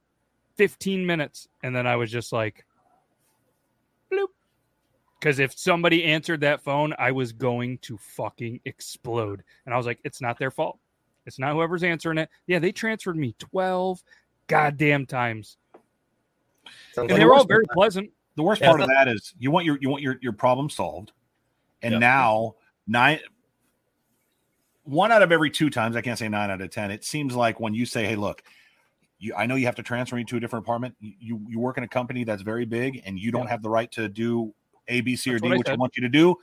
Speaker 1: 15 minutes. And then I was just like, bloop. Because if somebody answered that phone, I was going to fucking explode. And I was like, it's not their fault. It's not whoever's answering it. Yeah, they transferred me 12 goddamn times.
Speaker 2: Sounds
Speaker 1: And
Speaker 2: like
Speaker 1: they were all
Speaker 2: worst-
Speaker 1: very pleasant.
Speaker 3: the worst
Speaker 2: Yeah,
Speaker 3: part of that is you want your you want your your problem solved and
Speaker 2: Yep.
Speaker 3: now nine one out of every two times i can't say nine out of ten it seems like when you say hey look you i know you have to transfer me to a different apartment. You you, work in a company that's very big and you don't have the right to do a b c or d
Speaker 1: what
Speaker 3: which i want you to do.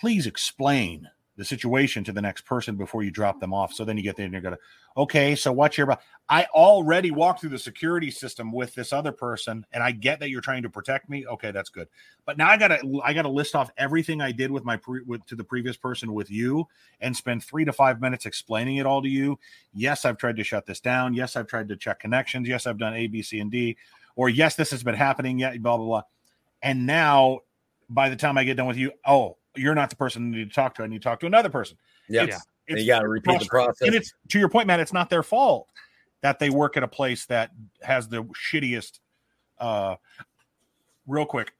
Speaker 3: Please explain the situation to the next person before you drop them off so then you get there and you're gonna okay so what's your I already walked through the security system with this other person, and I get that you're trying to protect me. Okay, that's good. But now I gotta I gotta list off everything I did with my pre, with, to the previous person with you, and spend three to five minutes explaining it all to you. Yes, I've tried to shut this down. Yes, I've tried to check connections. Yes, I've done A, B, C, and D. Or yes, this has been happening. yet, blah blah blah. And now, by the time I get done with you, oh, you're not the person you need to talk to. I need to talk to another person.
Speaker 2: Yeah.
Speaker 1: Yeah.
Speaker 2: And you got to repeat the process.
Speaker 3: And it's to your point, Matt. It's not their fault that they work at a place that has the shittiest. Uh, real quick,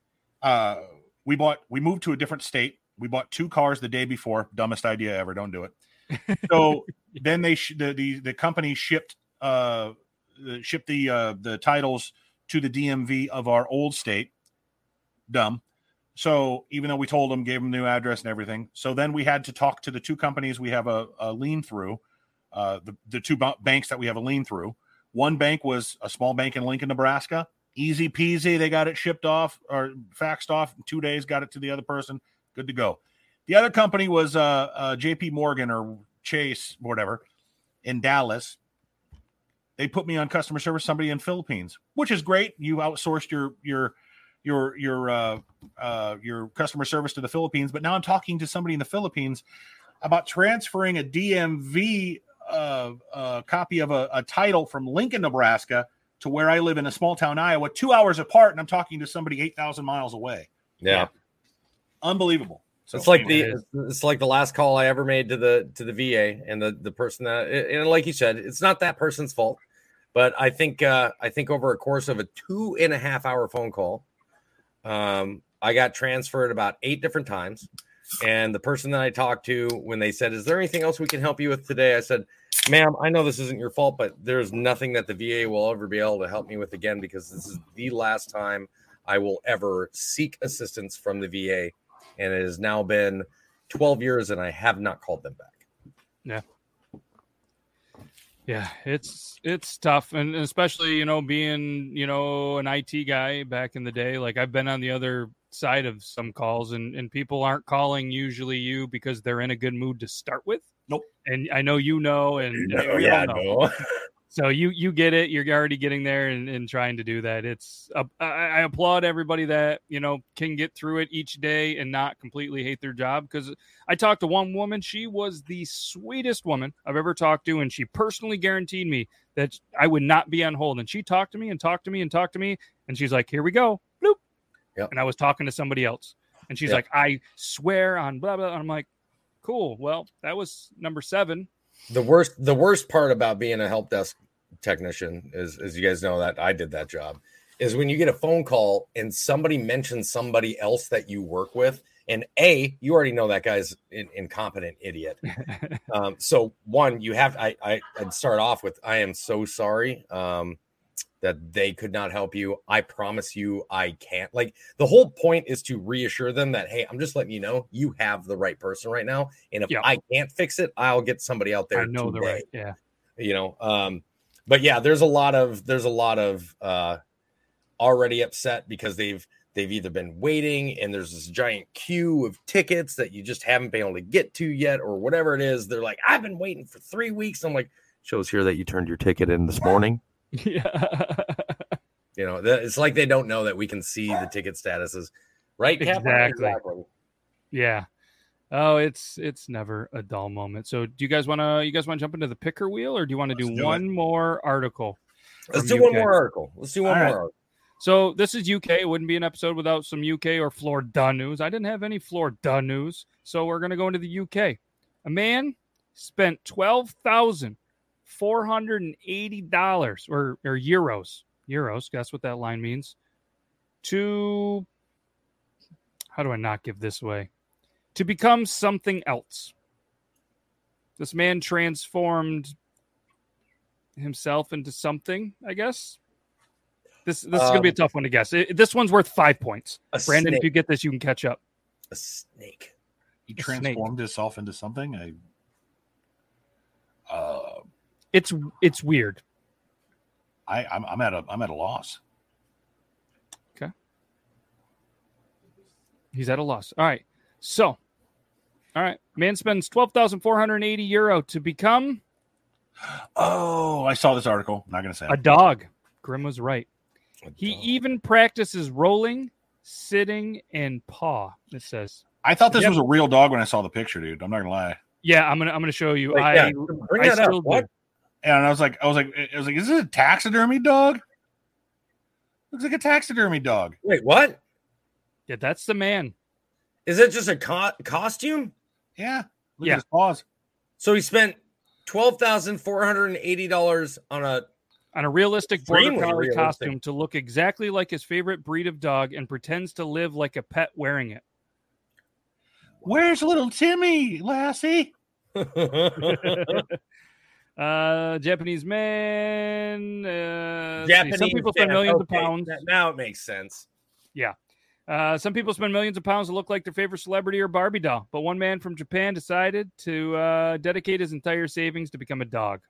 Speaker 3: uh, we bought. We moved to a different state. We bought two cars the day before. Dumbest idea ever. Don't do it. (laughs) So then they sh- the, the the company shipped uh uh, shipped the uh the titles to the DMV of our old state. Dumb. So even though we told them, gave them new address and everything, so then we had to talk to the two companies we have a, a lien through, uh, the the two ba- banks that we have a lien through. One bank was a small bank in Lincoln, Nebraska. Easy peasy, they got it shipped off or faxed off in two days. Got it to the other person, good to go. The other company was uh, uh, J.P. Morgan or Chase, whatever, in Dallas. They put me on customer service, somebody in Philippines, which is great. You outsourced your your your your uh, uh, your customer service to the Philippines, but now I'm talking to somebody in the Philippines about transferring a DMV uh, uh, copy of a, a title from Lincoln, Nebraska, to where I live in a small town, Iowa, two hours apart, and I'm talking to somebody eight thousand miles away.
Speaker 2: yeah.
Speaker 3: Unbelievable. So
Speaker 2: it's like
Speaker 3: anyway,
Speaker 2: the it's, it's like the last call I ever made to the to the VA and the the person that and like you said, it's not that person's fault, but I think uh, I think over a course of a two and a half hour phone call, um, I got transferred about eight different times, and the person that I talked to when they said, "Is there anything else we can help you with today?" I said, "Ma'am, I know this isn't your fault, but there's nothing that the VA will ever be able to help me with again because this is the last time I will ever seek assistance from the VA." and it has now been 12 years and I have not called them back.
Speaker 1: Yeah, it's it's tough, and especially you know being you know an IT guy back in the day. Like I've been on the other side of some calls, and and people aren't calling usually you because they're in a good mood to start with.
Speaker 3: Nope.
Speaker 1: And I know you know, and (laughs)
Speaker 2: yeah,
Speaker 1: know. (laughs) So you you get it. You're already getting there and, and trying to do that. It's uh, I, I applaud everybody that you know can get through it each day and not completely hate their job. Because I talked to one woman. She was the sweetest woman I've ever talked to, and she personally guaranteed me that I would not be on hold. And she talked to me and talked to me and talked to me, and she's like, "Here we go, bloop."
Speaker 2: Yep.
Speaker 1: And I was talking to somebody else, and she's
Speaker 2: Yep.
Speaker 1: like, "I swear on blah blah." And I'm like, "Cool. Well, that was number seven."
Speaker 2: The worst the worst part about being a help desk technician is as you guys know that I did that job is when you get a phone call and somebody mentions somebody else that you work with and a you already know that guy's an incompetent idiot. (laughs) Um, so one you have I, I i'd start off with i am so sorry um, that they could not help you i promise you i can't like the whole point is to reassure them that hey i'm just letting you know you have the right person right now and if
Speaker 1: Yeah.
Speaker 2: i can't fix it i'll get somebody out there
Speaker 1: I know the right. Yeah.
Speaker 2: you know um but yeah there's a lot of there's a lot of uh already upset because they've they've either been waiting and there's this giant queue of tickets that you just haven't been able to get to yet or whatever it is they're like i've been waiting for three weeks i'm like shows here that you turned your ticket in this morning (laughs)
Speaker 1: Yeah. (laughs)
Speaker 2: you know it's like they don't know that we can see the ticket statuses right Kaplan?
Speaker 1: Exactly. yeah. Oh, it's it's never a dull moment. So, do you guys want to you guys want to jump into the picker wheel, or do you want to do,
Speaker 3: do it.
Speaker 1: one more article?
Speaker 2: let's do one more article let's do one
Speaker 3: All
Speaker 2: more
Speaker 3: right.
Speaker 2: article.
Speaker 1: So this is UK. It wouldn't be an episode without some UK or Florida news. I didn't have any Florida news, so we're gonna go into the UK. A man spent twelve thousand four hundred and eighty dollars or or euros. Euros. Guess what that line means? To how do I not give this away? To become something else. This man transformed himself into something, I guess. This this is gonna be a
Speaker 2: Um,
Speaker 1: tough one to guess. It- this one's worth five points. Brandon,
Speaker 2: snake,
Speaker 1: if you get this, you can catch up.
Speaker 2: a snake
Speaker 3: He
Speaker 1: A snake.
Speaker 3: transformed himself into something. I uh
Speaker 1: It's it's weird.
Speaker 3: I I'm, I'm at a I'm at a loss. Okay.
Speaker 1: He's at a loss. All right. So, all right. Man spends 12,480 euro to become
Speaker 3: Oh, I saw this article. Not gonna say.
Speaker 1: a dog. Grim was right.
Speaker 2: A
Speaker 1: He
Speaker 2: dog.
Speaker 1: even practices rolling, sitting, and paw. It says.
Speaker 3: I thought this
Speaker 1: Yep.
Speaker 3: was a real dog when I saw the picture, dude. I'm not gonna lie.
Speaker 1: Yeah, I'm gonna I'm gonna show you.
Speaker 2: Wait,
Speaker 1: I
Speaker 2: yeah, bring
Speaker 1: I
Speaker 2: that up.
Speaker 1: still
Speaker 2: What?
Speaker 1: Do.
Speaker 3: And I was like, I was like, I was like, is this a taxidermy dog? Looks like a taxidermy dog.
Speaker 2: Wait, what?
Speaker 1: Yeah, that's the man.
Speaker 2: Is it just a co- costume?
Speaker 3: Yeah. Look
Speaker 1: Yeah.
Speaker 3: at his paws.
Speaker 2: So he spent twelve thousand four hundred and eighty dollars on a.
Speaker 1: on a realistic border
Speaker 2: Extremely
Speaker 1: collie
Speaker 2: realistic.
Speaker 1: costume to look exactly like his favorite breed of dog and pretends to live like a pet wearing it.
Speaker 3: Where's little Timmy, Lassie? (laughs) (laughs)
Speaker 1: uh, Japanese man. Uh.
Speaker 2: Japanese.
Speaker 1: Some people spend millions of pounds.
Speaker 2: Now it makes sense. Yeah.
Speaker 1: Uh, some people spend millions of pounds to look like their favorite celebrity or Barbie doll. But one man from Japan decided to uh, dedicate his entire savings to become a dog.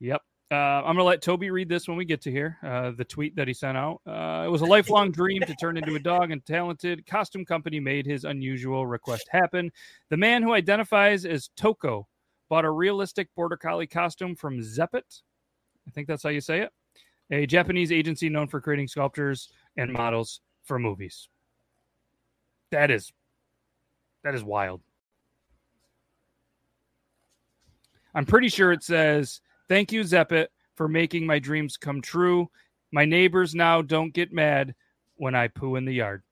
Speaker 1: Yep. Uh, I'm going to let Toby read this when we get to here. Uh, the tweet that he sent out. Uh, it was a lifelong dream to turn into a dog, and talented costume company made his unusual request happen. The man who identifies as Toco bought a realistic border collie costume from Zeppet. I think that's how you say it. A Japanese agency known for creating sculptures and models for movies. That is that is wild. I'm pretty sure it says, "Thank you Zeppet for making my dreams come true. My neighbors now don't get mad when I poo in the yard."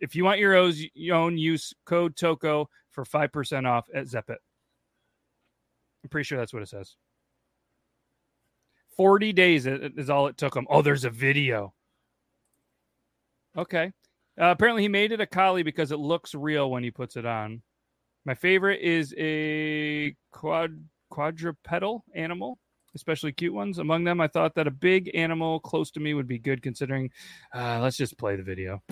Speaker 1: If you want your own, use code TOCO for 5% off at Zeppet. I'm pretty sure that's what it says. 40 days is all it took him. Oh, there's a video. Okay. Uh, apparently, he made it a collie because it looks real when he puts it on. My favorite is a quad quadrupedal animal, especially cute ones. Among them, I thought that a big animal close to me would be good, considering. Uh, let's just play the video.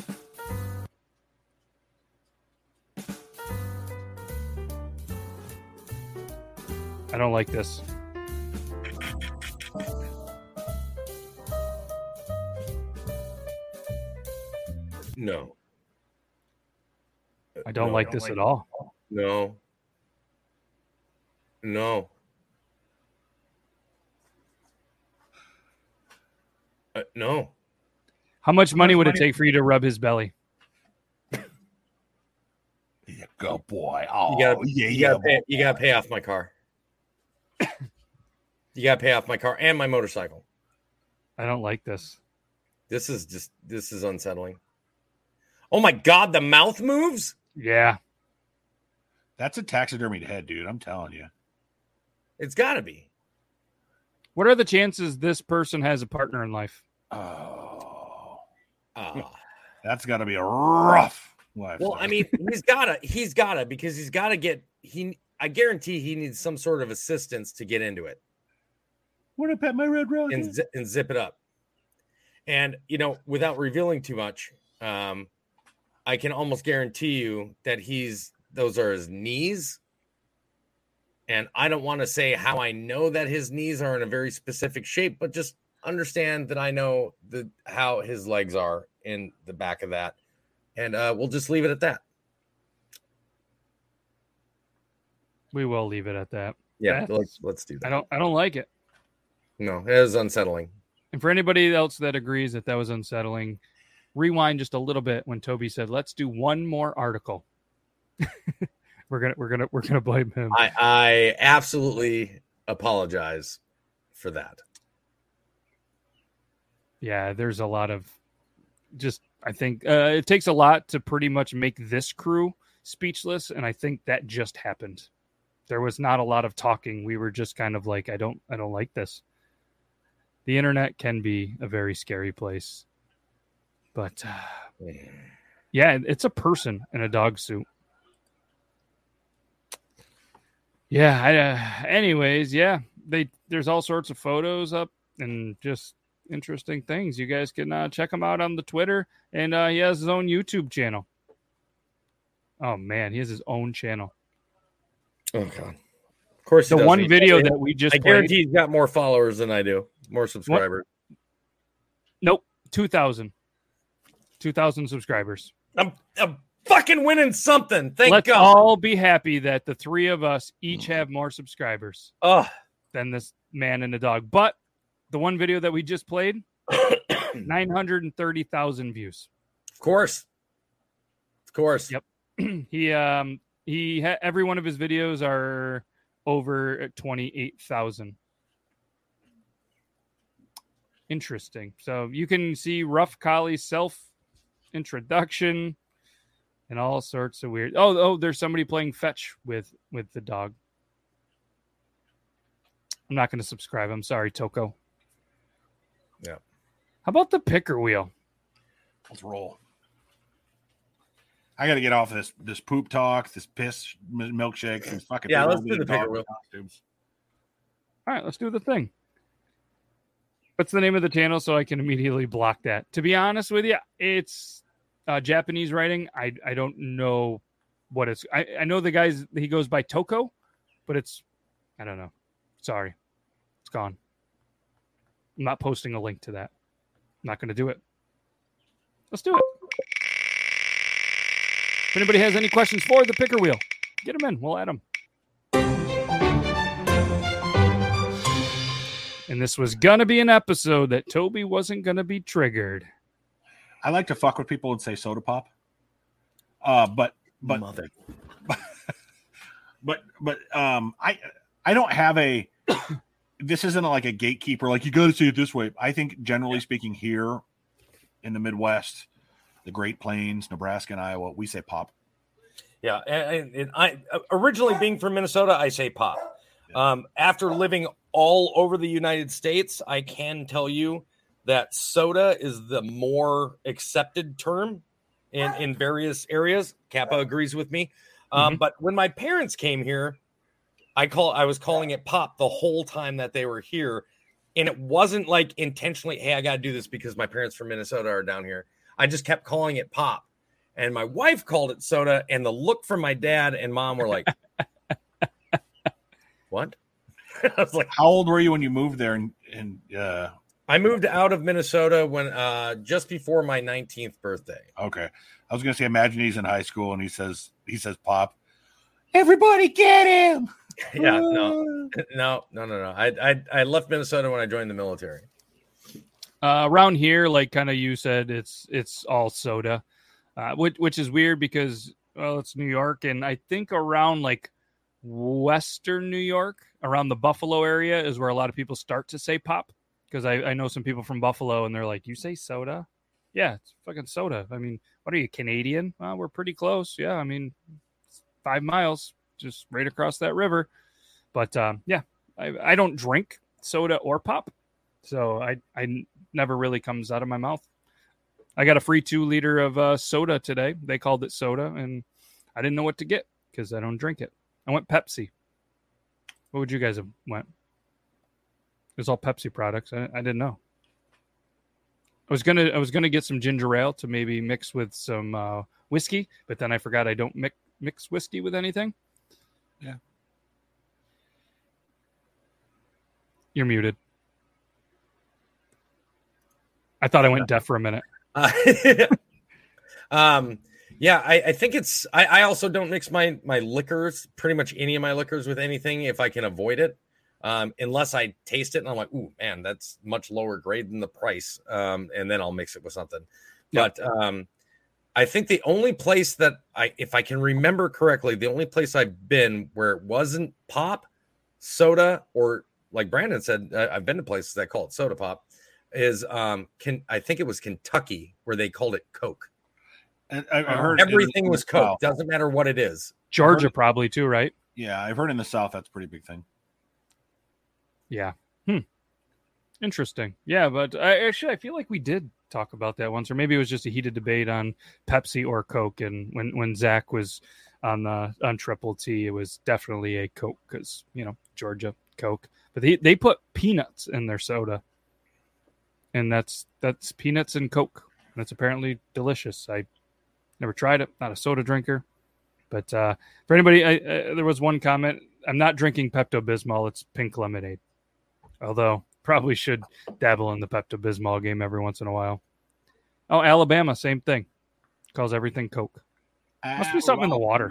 Speaker 1: I don't like this.
Speaker 2: No.
Speaker 1: I don't
Speaker 2: No,
Speaker 1: like this at all.
Speaker 2: No. No. Uh, no.
Speaker 1: How much money would it take for you to rub his belly? (laughs)
Speaker 3: Yeah, go boy. Oh,
Speaker 2: You gotta,
Speaker 3: yeah,
Speaker 2: you
Speaker 3: yeah.
Speaker 2: gotta pay. You gotta pay off my car. You gotta pay off my car and my motorcycle.
Speaker 1: I don't like this.
Speaker 2: This is just. This is unsettling. Oh my god! The mouth moves.
Speaker 1: Yeah.
Speaker 3: That's a taxidermied head, dude. I'm telling you.
Speaker 2: It's got to be.
Speaker 1: What are the chances this person has a partner in life?
Speaker 3: Oh,
Speaker 2: Ah.
Speaker 3: that's got to be a rough life.
Speaker 2: Well, I mean, he's gotta, he's gotta, because he's gotta get he. I guarantee he needs some sort of assistance to get into it
Speaker 3: want to pet my red rocket?
Speaker 2: and zi- and zip it up. And you know, without revealing too much, um, I can almost guarantee you that he's those are his knees. And I don't want to say how I know that his knees are in a very specific shape, but just understand that I know the how his legs are in the back of that. And uh, we'll just leave it at that.
Speaker 1: We will leave it at that.
Speaker 2: Yeah,
Speaker 1: That's-
Speaker 2: let's let's do that.
Speaker 1: I don't I don't like it.
Speaker 2: No, it is unsettling.
Speaker 1: And for anybody else that agrees that that was unsettling, rewind just a little bit when Toby said, "Let's do one more article." (laughs) we're gonna we're gonna we're gonna blame him.
Speaker 2: I I absolutely apologize for that.
Speaker 1: yeah, there's a lot of just I think uh, it takes a lot to pretty much make this crew speechless, and I think that just happened. There was not a lot of talking. We were just kind of like, I don't I don't like this. The internet can be a very scary place, but uh, yeah, it's a person in a dog suit. Yeah. I, uh, anyways, yeah, they there's all sorts of photos up and just interesting things. You guys can uh, check him out on the Twitter, and uh, he has his own YouTube channel. Oh man, he has his own channel.
Speaker 2: Oh god. Of course,
Speaker 1: The one
Speaker 2: He-
Speaker 1: video that we just
Speaker 2: I
Speaker 1: played-
Speaker 2: guarantee he's got more followers than I do, more subscribers.
Speaker 1: Nope, 2,000. 2,000 subscribers.
Speaker 2: I'm, I'm fucking winning something. Thank
Speaker 1: Let's
Speaker 2: God.
Speaker 1: all be happy that the three of us each have more subscribers
Speaker 2: oh,
Speaker 1: than this man and the dog. But the one video that we just played, (coughs) 930,000 views.
Speaker 2: of course, of course.
Speaker 1: Yep. (clears throat) he um he ha- every one of his videos are over 28,000. Interesting. So you can see Rough Collie's self introduction and all sorts of weird. Oh, oh, there's somebody playing fetch with with the dog. I'm not going to subscribe. I'm sorry, Toco.
Speaker 2: Yeah.
Speaker 1: How about the picker wheel?
Speaker 3: Let's roll. I got to get off this this poop talk, this piss m- milkshake, these fucking
Speaker 2: Yeah, let's do the picker wheel.
Speaker 3: costumes.
Speaker 1: All right, let's do the thing. What's the name of the channel so I can immediately block that? To be honest with you, it's uh, Japanese writing. I I don't know what it's. I, I know the guys he goes by Toco, but it's I don't know. Sorry, it's gone. I'm not posting a link to that. I'm not going to do it. Let's do it. If anybody has any questions for the picker wheel, get them in. We'll add them. And this was gonna be an episode that Toby wasn't gonna be triggered.
Speaker 3: I like to fuck with people and say soda pop. Uh, but but
Speaker 2: Mother. (laughs)
Speaker 3: but but um, I I don't have a. (coughs) this isn't like a gatekeeper. Like you got to say it this way. I think generally speaking, here in the Midwest, the Great Plains, Nebraska, and Iowa, we say pop.
Speaker 2: Yeah, and, and I originally being from Minnesota, I say pop. Um, after living all over the United States, I can tell you that soda is the more accepted term in in various areas. Kappa agrees with me. Um, But when my parents came here, I call I was calling it pop the whole time that they were here, and it wasn't like intentionally. Hey, I got to do this because my parents from Minnesota are down here. I just kept calling it pop, and my wife called it soda. And the look from my dad and mom were like, "What?" (laughs) I was like,
Speaker 3: How old were you when you moved there? And and uh,
Speaker 2: I moved out of Minnesota when uh just before my 19th birthday.
Speaker 3: okay, I was gonna say, imagine he's in high school and he says he says pop. Everybody get him. (laughs)
Speaker 2: Yeah, no, (laughs) no, no, no, no. I I I left Minnesota when I joined the military.
Speaker 1: Uh, around here, like kind of you said, it's it's all soda, uh, which which is weird because well, it's New York, and I think around like Western New York, around the Buffalo area, is where a lot of people start to say pop. Because I, I know some people from Buffalo, and they're like, "You say soda? Yeah, it's fucking soda. I mean, what are you Canadian? Well, we're pretty close. Yeah, I mean, five miles. just right across that river. But um, yeah, I, I don't drink soda or pop, so I I never really comes out of my mouth. I got a free two liter of uh, soda today. They called it soda, and I didn't know what to get because I don't drink it. I went Pepsi. What would you guys have went? It was all Pepsi products. I, I didn't know. I was gonna I was gonna get some ginger ale to maybe mix with some uh, whiskey, but then I forgot I don't mix mix whiskey with anything.
Speaker 3: Yeah.
Speaker 1: You're muted. I thought I went deaf for a minute.
Speaker 2: Uh, (laughs) um, yeah, I, I think it's. I, I, also don't mix my my liquors, pretty much any of my liquors, with anything if I can avoid it, um, unless I taste it and I'm like, ooh, man, that's much lower grade than the price, um, and then I'll mix it with something. But um, I think the only place that I, if I can remember correctly, the only place I've been where it wasn't pop, soda, or like Brandon said, I've been to places that call it soda pop is um can I think it was Kentucky where they called it Coke.
Speaker 3: And I, I heard
Speaker 2: everything was Coke. South. Doesn't matter what it is.
Speaker 1: Georgia probably too, right?
Speaker 3: Yeah, I've heard in the South that's a pretty big thing.
Speaker 1: Yeah. Hmm. Interesting. Yeah, but I, actually, I feel like we did talk about that once, or maybe it was just a heated debate on Pepsi or Coke. And when when Zach was on the on Triple T, it was definitely a Coke because you know Georgia Coke. But they they put peanuts in their soda and that's that's peanuts and Coke. And that's apparently delicious. I never tried it. Not a soda drinker, but uh, for anybody, I, uh, there was one comment. I'm not drinking Pepto Bismol. It's pink lemonade. Although probably should dabble in the Pepto Bismol game every once in a while. Oh, Alabama, same thing. Calls everything Coke. Must be something in the water.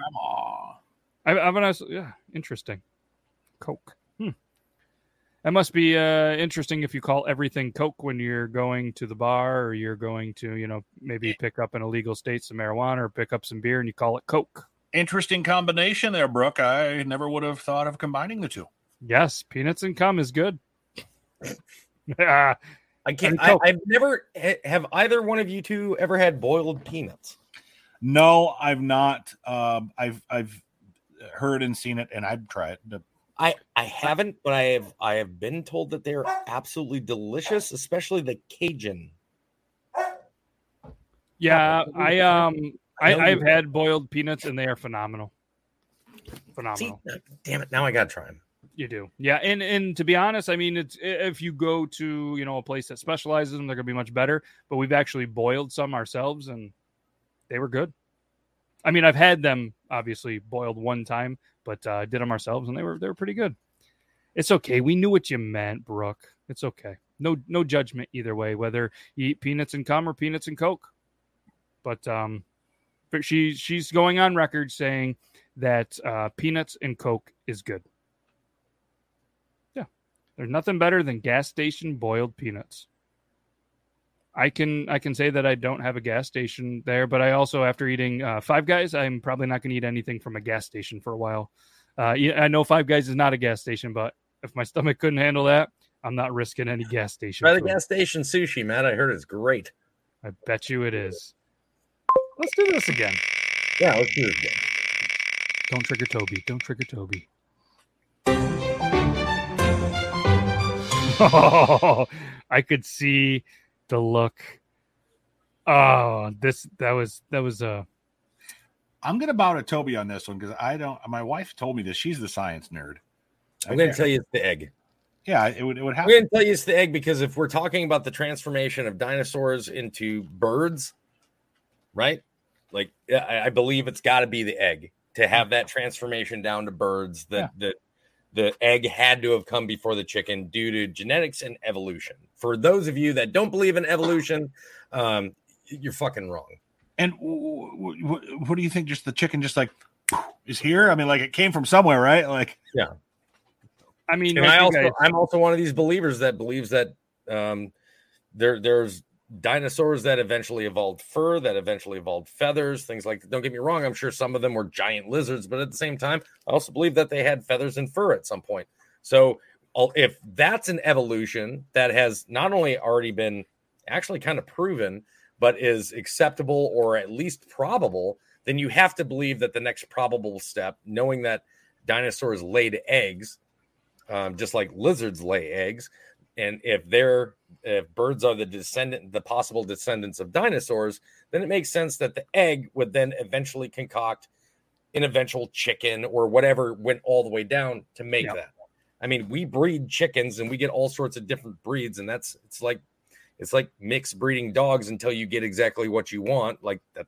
Speaker 1: I, I'm gonna, yeah, interesting. Coke. That must be uh, interesting if you call everything Coke when you're going to the bar or you're going to, you know, maybe pick up an illegal state some marijuana or pick up some beer and you call it Coke.
Speaker 3: Interesting combination there, Brooke. I never would have thought of combining the two.
Speaker 1: Yes, peanuts and cum is good. (laughs)
Speaker 2: I can't. I, have never have either one of you two ever had boiled peanuts.
Speaker 3: No, I've not. Um, I've I've heard and seen it, and I'd try it.
Speaker 2: I I haven't, but I have I have been told that they're absolutely delicious, especially the Cajun.
Speaker 1: Yeah, I um I, I've had boiled peanuts and they are phenomenal. Phenomenal.
Speaker 2: See, damn it! Now I gotta try them.
Speaker 1: You do, yeah. And and to be honest, I mean, it's if you go to you know a place that specializes them, they're gonna be much better. But we've actually boiled some ourselves, and they were good. I mean, I've had them obviously boiled one time, but uh, did them ourselves, and they were they were pretty good. It's okay. We knew what you meant, Brooke. It's okay. No no judgment either way, whether you eat peanuts and cum or peanuts and coke. But um, but she she's going on record saying that uh, peanuts and coke is good. Yeah, there's nothing better than gas station boiled peanuts. I can I can say that I don't have a gas station there, but I also after eating uh, Five Guys, I'm probably not going to eat anything from a gas station for a while. Uh, I know Five Guys is not a gas station, but if my stomach couldn't handle that, I'm not risking any gas station.
Speaker 2: Try the gas station sushi, Matt. I heard it's great.
Speaker 1: I bet you it is. Let's do this again.
Speaker 2: Yeah, let's do this again.
Speaker 1: Don't trigger Toby. Don't trigger Toby. Oh, (laughs) I could see the look. Oh, this that was that was a. Uh...
Speaker 3: I'm gonna bow to Toby on this one because I don't. My wife told me this. She's the science nerd.
Speaker 2: I'm gonna tell you it's the egg.
Speaker 3: Yeah, it would. It would
Speaker 2: happen. I'm gonna tell you it's the egg because if we're talking about the transformation of dinosaurs into birds, right? Like I, I believe it's got to be the egg to have that transformation down to birds. That yeah. that the egg had to have come before the chicken due to genetics and evolution. For those of you that don't believe in evolution, um, you're fucking wrong.
Speaker 3: And w- w- what do you think? Just the chicken, just like is here? I mean, like it came from somewhere, right? Like,
Speaker 2: yeah.
Speaker 1: I mean,
Speaker 2: and I also, guys... I'm also one of these believers that believes that um, there, there's dinosaurs that eventually evolved fur, that eventually evolved feathers, things like. Don't get me wrong, I'm sure some of them were giant lizards, but at the same time, I also believe that they had feathers and fur at some point. So if that's an evolution that has not only already been actually kind of proven, but is acceptable or at least probable, then you have to believe that the next probable step, knowing that dinosaurs laid eggs, um, just like lizards lay eggs. And if they're if birds are the descendant, the possible descendants of dinosaurs, then it makes sense that the egg would then eventually concoct an eventual chicken or whatever went all the way down to make
Speaker 1: Yeah.
Speaker 2: that. I mean, we breed chickens and we get all sorts of different breeds, and that's it's like it's like mixed breeding dogs until you get exactly what you want. Like that.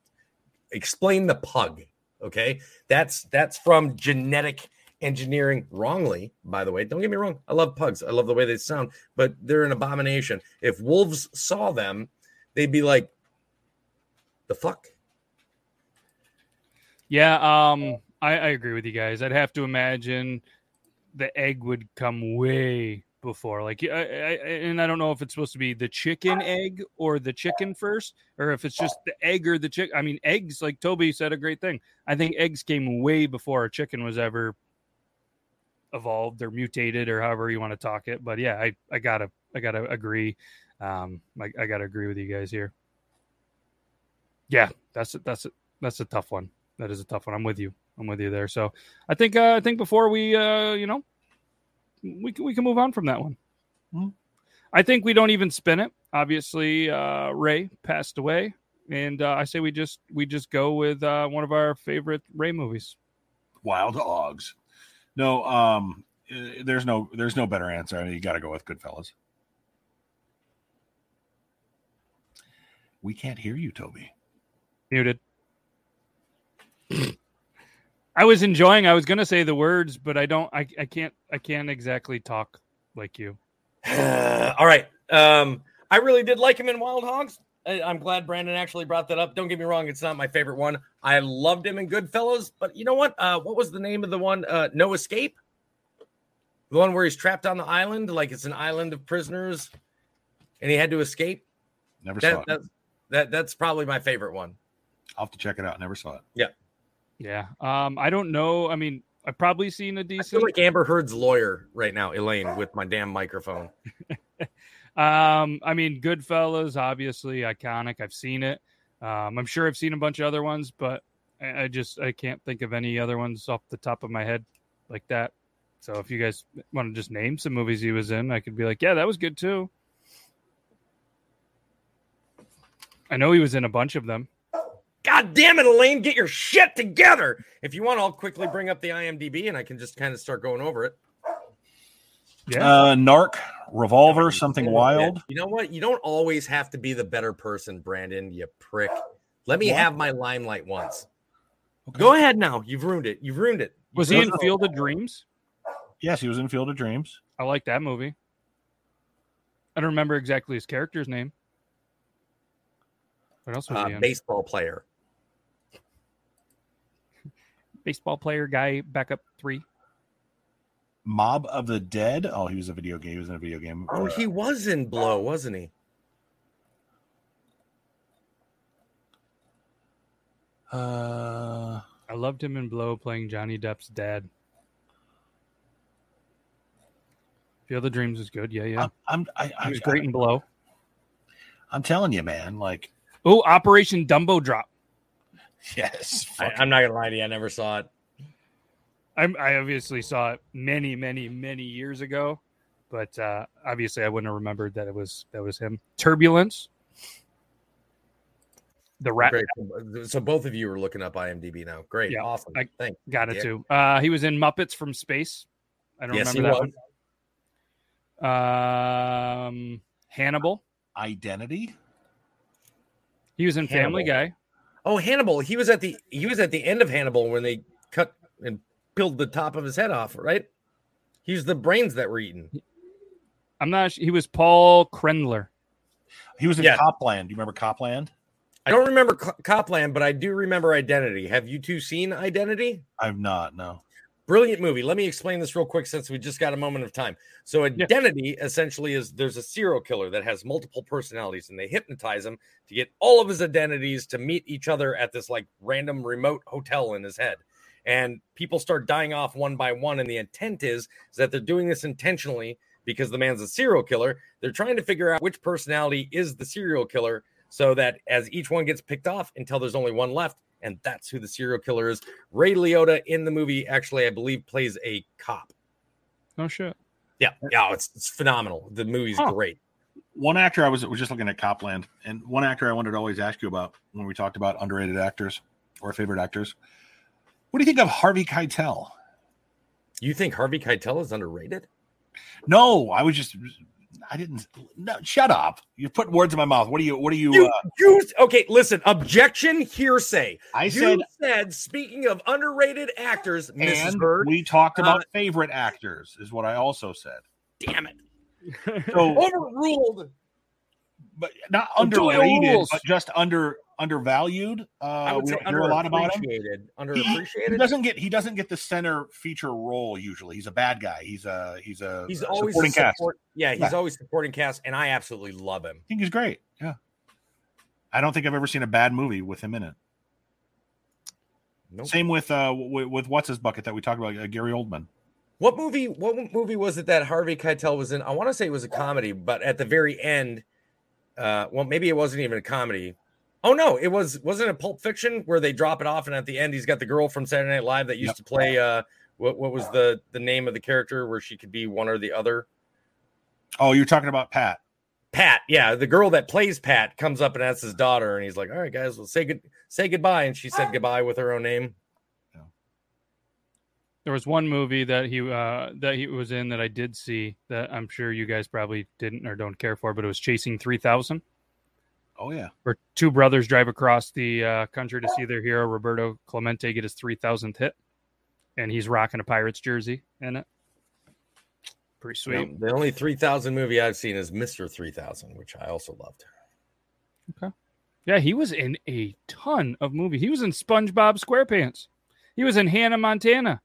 Speaker 2: Explain the pug. Okay, that's that's from genetic engineering wrongly. By the way, don't get me wrong. I love pugs. I love the way they sound, but they're an abomination. If wolves saw them, they'd be like, "The fuck."
Speaker 1: Yeah, um, I, I agree with you guys. I'd have to imagine the egg would come way before, like, I, I, and I don't know if it's supposed to be the chicken egg or the chicken first, or if it's just the egg or the chick. I mean, eggs, like Toby said, a great thing. I think eggs came way before a chicken was ever evolved or mutated or however you want to talk it. But yeah, I, I gotta, I gotta agree. Um, I, I gotta agree with you guys here. Yeah, that's a, that's a, that's a tough one. That is a tough one. I'm with you. I'm with you there. So I think uh, I think before we uh, you know we can we can move on from that one.
Speaker 3: Hmm.
Speaker 1: I think we don't even spin it. Obviously, uh, Ray passed away, and uh, I say we just we just go with uh, one of our favorite Ray movies.
Speaker 3: Wild Hogs. No, um, eh, there's no there's no better answer. I mean, you got to go with Goodfellas. We can't hear you, Toby.
Speaker 1: Muted. I was enjoying. I was gonna say the words, but I don't. I, I can't. I can't exactly talk like you. (sighs)
Speaker 2: All right. Um, I really did like him in Wild Hogs. I, I'm glad Brandon actually brought that up. Don't get me wrong; it's not my favorite one. I loved him in Goodfellas, but you know what? Uh, what was the name of the one? Uh, no Escape. The one where he's trapped on the island, like it's an island of prisoners, and he had to escape.
Speaker 3: Never saw it.
Speaker 2: that, that that's probably my favorite one.
Speaker 3: I'll have to check it out. Never saw it.
Speaker 2: Yeah,
Speaker 1: Yeah. Um. I don't know. I mean, I've probably seen a
Speaker 2: I feel
Speaker 1: decent.
Speaker 2: like Amber Heard's lawyer right now, Elaine, with my damn microphone. (laughs)
Speaker 1: Um, I mean, Goodfellas, obviously iconic. I've seen it. Um, I'm sure I've seen a bunch of other ones, but I, I just I can't think of any other ones off the top of my head like that. So if you guys want to just name some movies he was in, I could be like, yeah, that was good too. I know he was in a bunch of them.
Speaker 2: God damn it, Elaine, get your shit together. If you want, I'll quickly bring up the IMDb and I can just kind of start going over it.
Speaker 1: Yeah.
Speaker 3: Uh, Narc, Revolver, Something Wild.
Speaker 2: You know what? You don't always have to be the better person, Brandon, you prick. Let me
Speaker 3: What?
Speaker 2: have my limelight once.
Speaker 3: Okay.
Speaker 2: Go ahead now. You've ruined it. You've ruined it.
Speaker 1: was
Speaker 2: You've
Speaker 1: he in. Field of Dreams?
Speaker 3: Yes, he was in Field of Dreams.
Speaker 1: I like that movie. I don't remember exactly his character's name. What else was
Speaker 2: Uh,
Speaker 1: he in?
Speaker 2: baseball player.
Speaker 1: Baseball player guy, backup three.
Speaker 3: Mob of the Dead. Oh, he was a video game. He was in a video game.
Speaker 2: Oh, he was in Blow, wasn't he?
Speaker 3: Uh,
Speaker 1: I loved him in Blow playing Johnny Depp's dad. Field of Dreams is good. Yeah, yeah.
Speaker 3: I'm, I'm, I, I,
Speaker 1: He was great in Blow.
Speaker 3: I'm telling you, man. Like,
Speaker 1: Oh, Operation Dumbo Drop. (laughs)
Speaker 3: yes.
Speaker 2: I, I'm not gonna lie to you. I never saw it.
Speaker 1: I'm, I obviously saw it many, many, many years ago, but uh, obviously I wouldn't have remembered that it was that was him. Turbulence. The rat
Speaker 2: Great. So both of you are looking up IMDb now. Great.
Speaker 1: Yeah,
Speaker 2: awesome.
Speaker 1: I
Speaker 2: Thanks.
Speaker 1: got it
Speaker 2: Yeah.
Speaker 1: too. Uh, he was in Muppets from Space. I don't
Speaker 2: Yes, he
Speaker 1: remember that
Speaker 2: was.
Speaker 1: one. Um, Hannibal.
Speaker 3: Identity.
Speaker 1: He was in Family Guy.
Speaker 2: Oh, Hannibal. He was at the he was at the end of Hannibal when they cut and peeled the top of his head off, right? He's the brains that were eaten.
Speaker 1: I'm not. su- He was Paul Krendler.
Speaker 3: He was in
Speaker 2: Yeah.
Speaker 3: Copland. Do you remember Copland?
Speaker 2: I don't remember Co- Copland, but I do remember Identity. Have you two seen Identity?
Speaker 3: I've not. No.
Speaker 2: Brilliant movie. Let me explain this real quick since we just got a moment of time. So, identity essentially is there's a serial killer that has multiple personalities and they hypnotize him to get all of his identities to meet each other at this like random remote hotel in his head. And people start dying off one by one. And the intent is, is that they're doing this intentionally because the man's a serial killer. They're trying to figure out which personality is the serial killer so that as each one gets picked off until there's only one left and that's who the serial killer is. Ray Liotta in the movie actually, I believe, plays a cop.
Speaker 1: No shit.
Speaker 2: Yeah, yeah, it's, it's phenomenal. The movie's
Speaker 3: Huh.
Speaker 2: great.
Speaker 3: One actor I was was just looking at Copland, and one actor I wanted to always ask you about when we talked about underrated actors or favorite actors. What do you think of Harvey Keitel?
Speaker 2: You think Harvey Keitel is underrated?
Speaker 3: No, I was just I didn't. No, shut up! You're putting words in my mouth. What do you? What do you?
Speaker 2: You,
Speaker 3: uh,
Speaker 2: you okay? Listen, objection, hearsay.
Speaker 3: I
Speaker 2: you
Speaker 3: said,
Speaker 2: said, speaking of underrated actors, Mrs.
Speaker 3: and
Speaker 2: Bird.
Speaker 3: we talked about
Speaker 2: uh,
Speaker 3: favorite actors. Is what I also said.
Speaker 2: damn it,
Speaker 3: So,
Speaker 2: overruled.
Speaker 3: but not underrated, but just under undervalued. Uh, we don't hear a lot about him.
Speaker 2: underappreciated.
Speaker 3: He, he doesn't get he doesn't get the center feature role usually. He's a bad guy. He's a he's a
Speaker 2: He's always
Speaker 3: supporting cast.
Speaker 2: support, Yeah, he's
Speaker 3: Yeah.
Speaker 2: always supporting cast, and I absolutely love him.
Speaker 3: I think he's great. Yeah. I don't think I've ever seen a bad movie with him in it.
Speaker 2: Nope.
Speaker 3: Same with uh with, with what's his bucket that we talked about, uh, Gary Oldman.
Speaker 2: What movie? What movie was it that Harvey Keitel was in? I want to say it was a comedy, but at the very end, uh, well, maybe it wasn't even a comedy. Oh no, it was. Wasn't it Pulp Fiction where they drop it off, and at the end, he's got the girl from Saturday Night Live that used
Speaker 3: Yep.
Speaker 2: to play. Uh, what what was the the name of the character where she could be one or the other?
Speaker 3: Oh, you're talking about Pat.
Speaker 2: Pat, yeah, the girl that plays Pat comes up and asks his daughter, and he's like, "All right, guys, well, say good, say goodbye," and she said goodbye with her own name.
Speaker 1: There was one movie that he uh, that he was in that I did see that I'm sure you guys probably didn't or don't care for, but it was Chasing Three Thousand,
Speaker 3: Oh yeah.
Speaker 1: where two brothers drive across the uh, country to see their hero Roberto Clemente get his three thousandth hit, and he's rocking a Pirates jersey in it. Pretty sweet.
Speaker 2: The only three thousand movie I've seen is Mister Three Thousand, which I also loved. Okay.
Speaker 1: Yeah, he was in a ton of movies. He was in SpongeBob SquarePants. He was in Hannah Montana.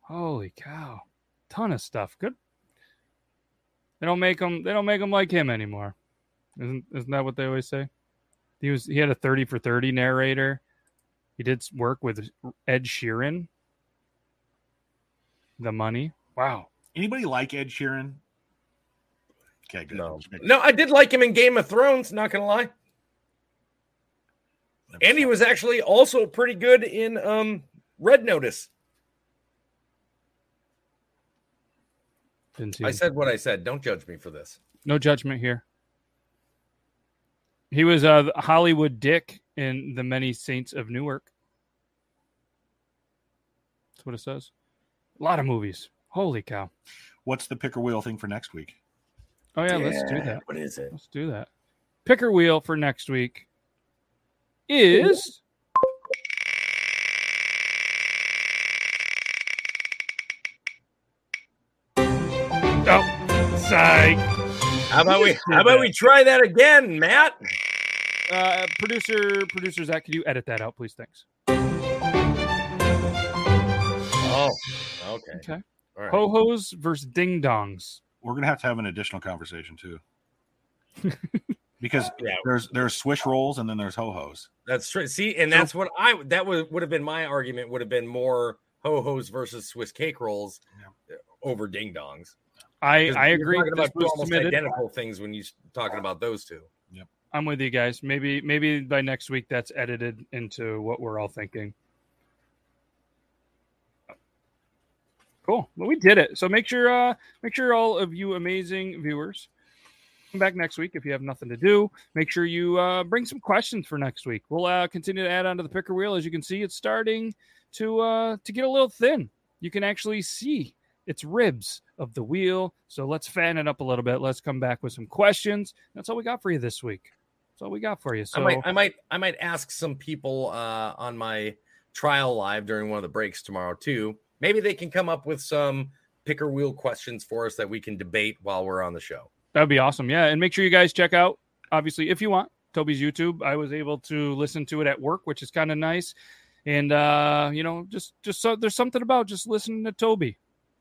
Speaker 1: Holy cow. Ton of stuff. Good. They don't make him they don't make him like him anymore. Isn't isn't that what they always say? He was he had a 30 for 30 narrator. He did work with Ed Sheeran. The money. Wow.
Speaker 3: Anybody like Ed Sheeran? Okay, good.
Speaker 2: No, no, I did like him in Game of Thrones. Not gonna lie, and he was actually also pretty good in um Red Notice.
Speaker 1: Didn't see
Speaker 2: I
Speaker 1: him.
Speaker 2: said what I said. Don't judge me for this.
Speaker 1: No judgment here. He was a Hollywood Dick in The Many Saints of Newark. That's what it says. A lot of movies. Holy cow.
Speaker 3: What's the picker wheel thing for next week?
Speaker 1: Oh, yeah, let's do that.
Speaker 2: What is it?
Speaker 1: Let's do that. Picker wheel for next week is. Psych.
Speaker 2: How about we? How about we try that again, Matt?
Speaker 1: Uh, producer, producer Zach, could you edit that out, please? Thanks.
Speaker 2: Oh, okay.
Speaker 1: Okay.
Speaker 2: All right.
Speaker 1: Ho hos versus ding dongs.
Speaker 3: We're gonna have to have an additional conversation too. (laughs) because
Speaker 2: Yeah.
Speaker 3: there's there's swish rolls and then there's ho hos.
Speaker 2: That's true. See, and that's what I that would would have been my argument. Would have been more ho hos versus Swiss cake rolls over ding dongs.
Speaker 1: I
Speaker 2: 'Cause
Speaker 1: I agree.
Speaker 2: Talking
Speaker 1: This
Speaker 2: about two almost
Speaker 1: submitted.
Speaker 2: identical things when you s- talking about those two. Yep.
Speaker 1: I'm with you guys. Maybe maybe by next week that's edited into what we're all thinking. Cool. Well, we did it. So make sure uh make sure all of you amazing viewers come back next week if you have nothing to do. Make sure you uh bring some questions for next week. We'll uh continue to add on to the picker wheel. As you can see, it's starting to uh to get a little thin. You can actually see its ribs of the wheel. So let's fan it up a little bit. Let's come back with some questions. That's all we got for you this week. That's all we got for you. So
Speaker 2: I might, I might, I might ask some people uh, on my trial live during one of the breaks tomorrow too. Maybe they can come up with some picker wheel questions for us that we can debate while we're on the show.
Speaker 1: That'd be awesome. Yeah. And make sure you guys check out, obviously, if you want, Toby's YouTube. I was able to listen to it at work, which is kind of nice. And uh, you know, just just so there's something about just listening to Toby.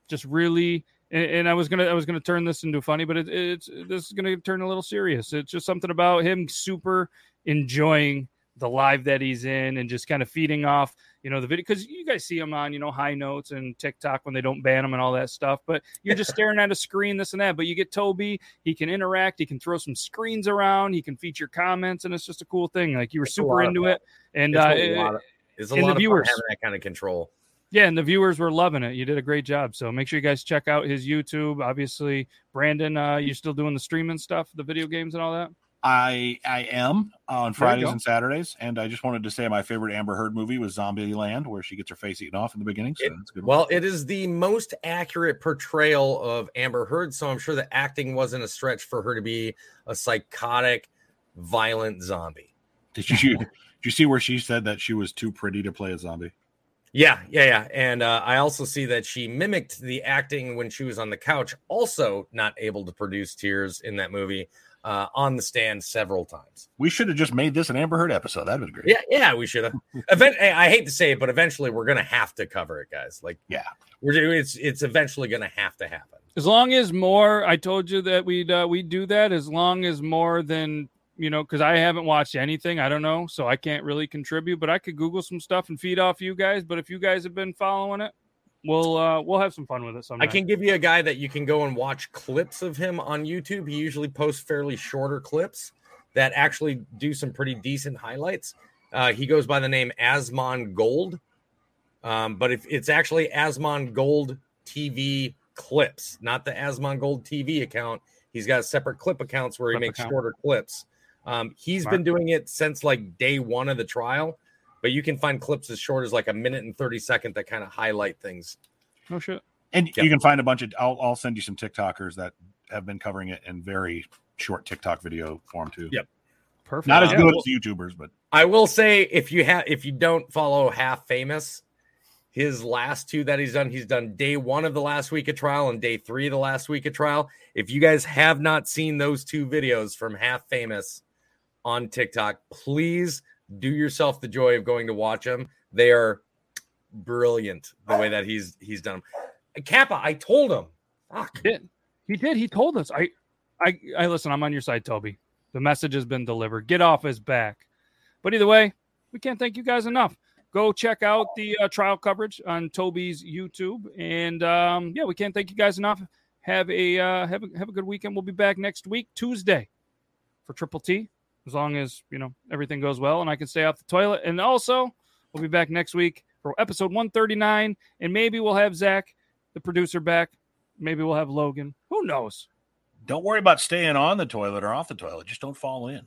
Speaker 1: Just really and, and I was gonna I was gonna turn this into funny, but it, it's this is gonna turn a little serious. It's just something about him super enjoying the live that he's in and just kind of feeding off you know the video because you guys see him on you know high notes and TikTok when they don't ban him and all that stuff. But you're just staring at a screen, this and that. But you get Toby, he can interact, he can throw some screens around, he can feature comments, and it's just a cool thing. Like you were
Speaker 2: It's
Speaker 1: super into it, and
Speaker 2: It's
Speaker 1: uh,
Speaker 2: a lot of, it's a lot of
Speaker 1: viewers.
Speaker 2: having that kind of control.
Speaker 1: Yeah, and the viewers were loving it. You did a great job. So make sure you guys check out his YouTube. Obviously, Brandon, uh, you're still doing the streaming stuff, the video games and all that.
Speaker 3: I I am on Fridays and Saturdays, and I just wanted to say my favorite Amber Heard movie was Zombieland, where she gets her face eaten off in the beginning. So
Speaker 2: It-
Speaker 3: that's a good. one.
Speaker 2: Well, it is the most accurate portrayal of Amber Heard, so I'm sure the acting wasn't a stretch for her to be a psychotic, violent zombie.
Speaker 3: did you (laughs) did you see where she said that she was too pretty to play a zombie?
Speaker 2: Yeah, yeah, yeah. And uh, I also see that she mimicked the acting when she was on the couch, also not able to produce tears in that movie, uh, on the stand several times.
Speaker 3: We should have just made this an Amber Heard episode. That'd been great.
Speaker 2: Yeah, yeah, we should have. (laughs) Event- I hate to say it, but eventually we're gonna have to cover it, guys. Like,
Speaker 3: Yeah.
Speaker 2: we're it's it's eventually gonna have to happen.
Speaker 1: As long as more, I told you that we'd uh, we'd do that. As long as more than you know, because I haven't watched anything. I don't know, so I can't really contribute. But I could Google some stuff and feed off you guys. But if you guys have been following it, we'll uh, we'll have some fun with it. Sometime.
Speaker 2: I can give you a guy that you can go and watch clips of him on YouTube. He usually posts fairly shorter clips that actually do some pretty decent highlights. Uh, he goes by the name Asmongold, um, but if it's actually Asmongold TV clips, not the Asmongold TV account. He's got separate clip accounts where he
Speaker 1: Clip
Speaker 2: makes
Speaker 1: account.
Speaker 2: shorter clips. Um, he's
Speaker 1: Smart.
Speaker 2: been doing it since like day one of the trial, but you can find clips as short as like a minute and 30 second that kind of highlight things.
Speaker 1: No shit.
Speaker 3: And
Speaker 2: Yeah.
Speaker 3: you can find a bunch of. I'll I'll send you some TikTokers that have been covering it in very short TikTok video form too.
Speaker 2: Yep.
Speaker 1: Perfect.
Speaker 3: Not as
Speaker 1: Yeah.
Speaker 3: good as YouTubers, but
Speaker 2: I will say if you have if you don't follow half famous, his last two that he's done, he's done day one of the last week of trial and day three of the last week of trial. If you guys have not seen those two videos from half famous on TikTok, please do yourself the joy of going to watch them. They are brilliant the way that he's he's done them. Kappa, I told him. Fuck.
Speaker 1: did. He did. He told us. I, I, I listen. I'm on your side, Toby. The message has been delivered. Get off his back. But either way, we can't thank you guys enough. Go check out the uh, trial coverage on Toby's YouTube, and um, yeah, we can't thank you guys enough. Have a uh, have a have a good weekend. We'll be back next week, Tuesday, for Triple T, as long as you know everything goes well and I can stay off the toilet. And also, we'll be back next week for episode 139, and maybe we'll have Zach, the producer, back. Maybe we'll have Logan. Who knows?
Speaker 3: don't worry about staying on the toilet or off the toilet. Just don't fall in.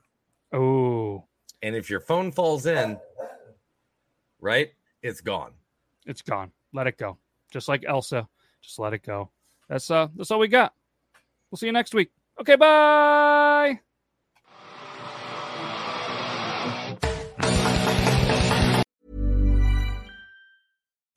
Speaker 1: Oh,
Speaker 2: And if your phone falls in, right, it's gone.
Speaker 1: it's gone. Let it go. Just like Elsa. Just let it go. That's uh that's all we got. We'll see you next week. Okay, bye.